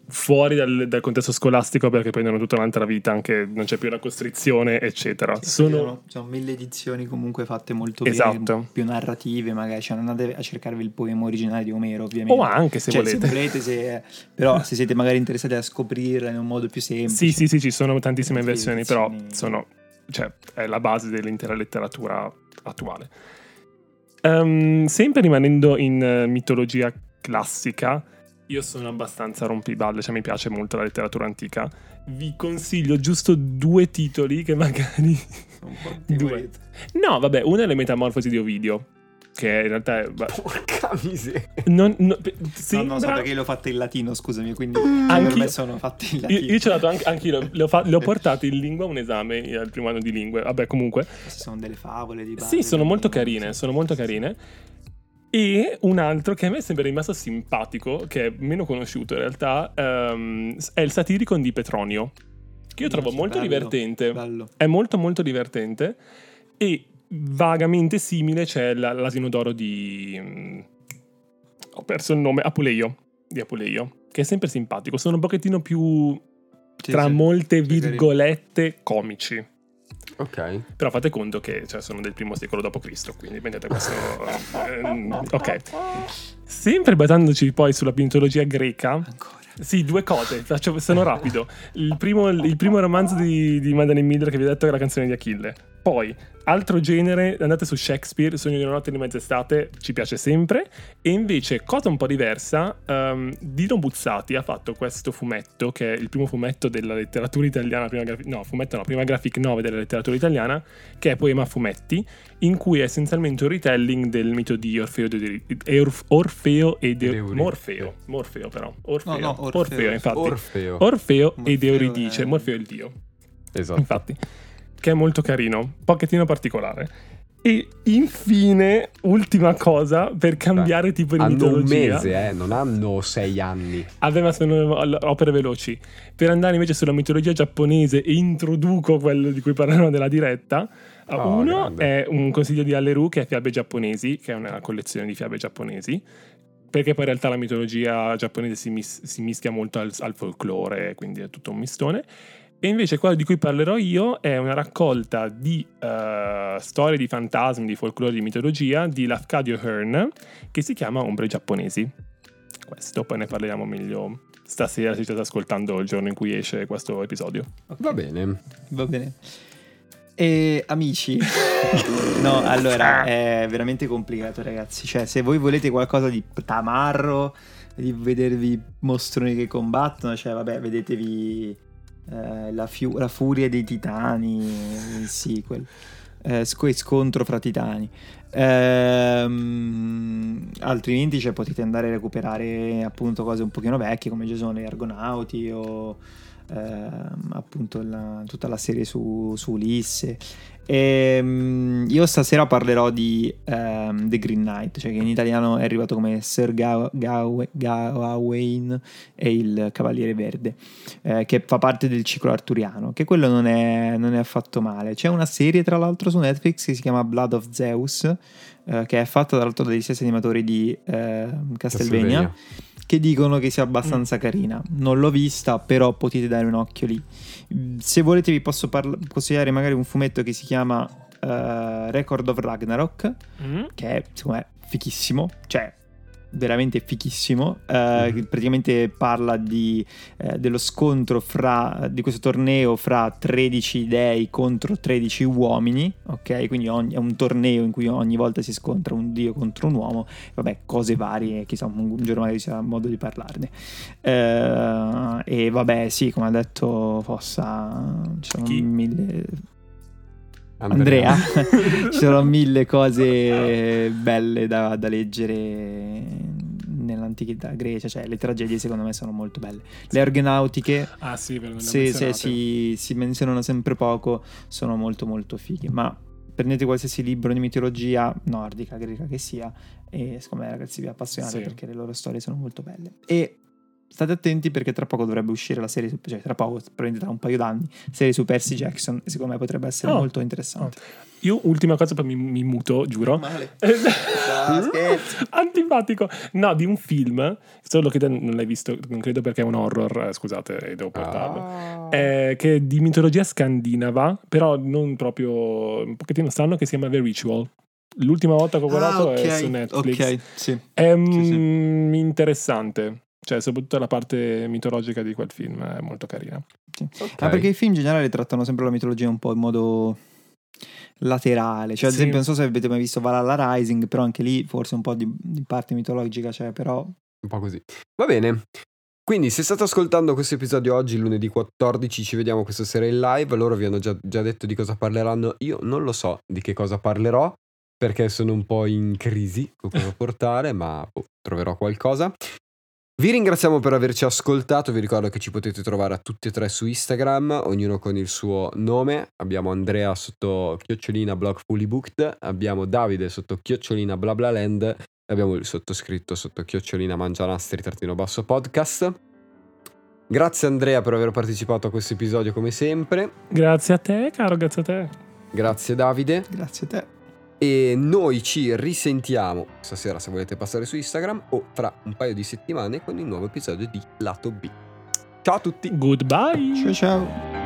fuori dal, dal contesto scolastico perché prendono tutta un'altra vita, anche non c'è più la costrizione, eccetera. Sono... Sono, sono mille edizioni comunque fatte molto Esatto. bene, più narrative magari, cioè non andate a cercarvi il poema originale di Omero ovviamente. O anche se Cioè, volete. se volete, se- però se siete magari interessati a scoprirla in un modo più semplice. Sì, sì, sì, ci sono tantissime Sì, versioni, però sono, cioè, è la base dell'intera letteratura attuale. Ehm, sempre rimanendo in eh, mitologia classica, io sono abbastanza rompiballe, cioè mi piace molto la letteratura antica. Vi consiglio giusto due titoli che magari... Un po' di Due. volete. No, vabbè, una è Le Metamorfosi di Ovidio, che in realtà è... Porca miseria. non, no, No, sembra... no, so perché l'ho fatta in latino, scusami, quindi Anch'io- per me sono fatti in Io, latino. io ce l'ho dato anche, anch'io, le ho, fa- le ho portate in lingua un esame eh, al primo anno di lingue. Vabbè, comunque, Queste sono delle favole di base. Sì, sono molto carine, sono molto carine. E un altro che a me sembra rimasto simpatico, che è meno conosciuto in realtà, ehm, è il Satiricon di Petronio, che io trovo Minchia, molto bello, divertente. Bello. È molto molto divertente e vagamente simile c'è la- l'asino d'oro di... mm, ho perso il nome, Apuleio, di Apuleio, che è sempre simpatico. Sono un pochettino più, tra molte virgolette, comici. Ok. Però fate conto che cioè, sono del primo secolo d.C., quindi prendete questo. ehm, ok. Sempre basandoci poi sulla mitologia greca. Ancora. Sì, due cose, faccio, sono rapido. Il primo, il primo romanzo di, di Madeline Miller che vi ho detto è la canzone di Achille. Poi, altro genere, andate su Shakespeare, Sogno di una notte di mezz'estate, ci piace sempre. E invece, cosa un po' diversa, ehm, Dino Buzzati ha fatto questo fumetto, che è il primo fumetto della letteratura italiana, prima graf- no, fumetto no, prima graphic 9 della letteratura italiana, che è Poema fumetti, in cui è essenzialmente un retelling del mito di Orfeo, de- Orf- Orfeo Eu- Euridice. Morfeo. Morfeo però. Orfeo. No, no, Orfeo. Orfeo, infatti. Orfeo. Orfeo ed Euridice. è- Morfeo è il dio, esatto. infatti. Che è molto carino, un pochettino particolare. E infine, ultima cosa, per cambiare tipo di hanno un mitologia. mese, eh, non hanno sei anni. Vabbè, ma sono opere veloci. Per andare invece sulla mitologia giapponese e introduco quello di cui parlerò nella diretta. Oh, Uno grande. è un consiglio di Alleru che è Fiabe giapponesi, che è una collezione di fiabe giapponesi. Perché poi in realtà la mitologia giapponese si, mis- si mischia molto al, al folklore, quindi è tutto un mistone. E invece quello di cui parlerò io è una raccolta di eh, storie di fantasmi, di folklore, di mitologia di Lafcadio Hearn che si chiama Ombre giapponesi. Questo poi ne parliamo meglio stasera se ci state ascoltando il giorno in cui esce questo episodio. Va bene. Va bene. E amici, <laughs> no, allora è veramente complicato, ragazzi. Cioè, se voi volete qualcosa di tamarro, di vedervi mostroni che combattono, cioè, vabbè, vedetevi eh, la, fiu- la furia dei titani, il sequel, eh, sc- scontro fra titani. Ehm, altrimenti cioè, potete andare a recuperare appunto cose un pochino vecchie come ci sono gli Argonauti o ehm, appunto la- tutta la serie su, su Ulisse. Ehm, io stasera parlerò di ehm, The Green Knight, cioè che in italiano è arrivato come Sir Gaw- Gaw- Gawain e il Cavaliere Verde, eh, che fa parte del ciclo arturiano, che quello non è, non è affatto male. C'è una serie tra l'altro su Netflix che si chiama Blood of Zeus, eh, che è fatta tra l'altro dagli stessi animatori di eh, Castlevania, che dicono che sia abbastanza carina. Non l'ho vista, però potete dare un occhio lì. Mm, Se volete vi posso parla- consigliare magari un fumetto che si chiama eh, Record of Ragnarok, Mm? che è secondo me fichissimo, cioè veramente fichissimo, eh, che praticamente parla di, eh, dello scontro fra, di questo torneo fra 13 dei contro 13 uomini, ok? Quindi ogni- è un torneo in cui ogni volta si scontra un dio contro un uomo, vabbè, cose varie, chissà, un, un giorno magari sarà modo di parlarne. Eh, e vabbè, sì, come ha detto Fossa, ci sono Chi? mille... Andrea, <laughs> ci sono mille cose <laughs> belle da, da leggere nell'antichità grecia, cioè le tragedie secondo me sono molto belle. Le argonautiche, Ah sì, se, se si, si menzionano sempre poco, sono molto molto fighe, ma prendete qualsiasi libro di mitologia nordica, greca che sia, e secondo me ragazzi vi appassionate Sì. perché le loro storie sono molto belle. E state attenti perché tra poco dovrebbe uscire la serie, su- cioè tra poco, probabilmente tra un paio d'anni, serie su Percy Jackson, e secondo me potrebbe essere Oh. molto interessante. Io, ultima cosa, poi mi, mi muto, giuro. Male. <laughs> Antipatico. No, di un film, solo che te non l'hai visto, non credo perché è un horror, eh, scusate, e devo portarlo. Ah. Eh, che è di mitologia scandinava, però non proprio un pochettino strano, che si chiama The Ritual. L'ultima volta che ho guardato è su Netflix. Ah, Ok, sì. È Sì, sì. mm, interessante. Cioè, soprattutto la parte mitologica di quel film è molto carina. Ok. Ah, perché i film in generale trattano sempre la mitologia un po' in modo laterale. Cioè, ad Sì. esempio, non so se avete mai visto Valhalla Rising, però anche lì forse un po' di, di parte mitologica c'è, però... Un po' così. Va bene. Quindi, se state ascoltando questo episodio oggi, lunedì 14, ci vediamo questa sera in live. Loro vi hanno già, già detto di cosa parleranno. Io non lo so di che cosa parlerò, perché sono un po' in crisi con cosa portare, ma boh, troverò qualcosa. Vi ringraziamo per averci ascoltato, vi ricordo che ci potete trovare a tutti e tre su Instagram, ognuno con il suo nome. Abbiamo Andrea sotto chiocciolina blog fully booked, abbiamo Davide sotto chiocciolina blablaland e abbiamo il sottoscritto sotto chiocciolina mangianastri trattino basso podcast. Grazie Andrea per aver partecipato a questo episodio come sempre. Grazie a te, caro, grazie a te. Grazie Davide. Grazie a te. E noi ci risentiamo stasera se volete passare su Instagram o fra un paio di settimane con il nuovo episodio di Lato B. Ciao a tutti! Goodbye. Ciao ciao.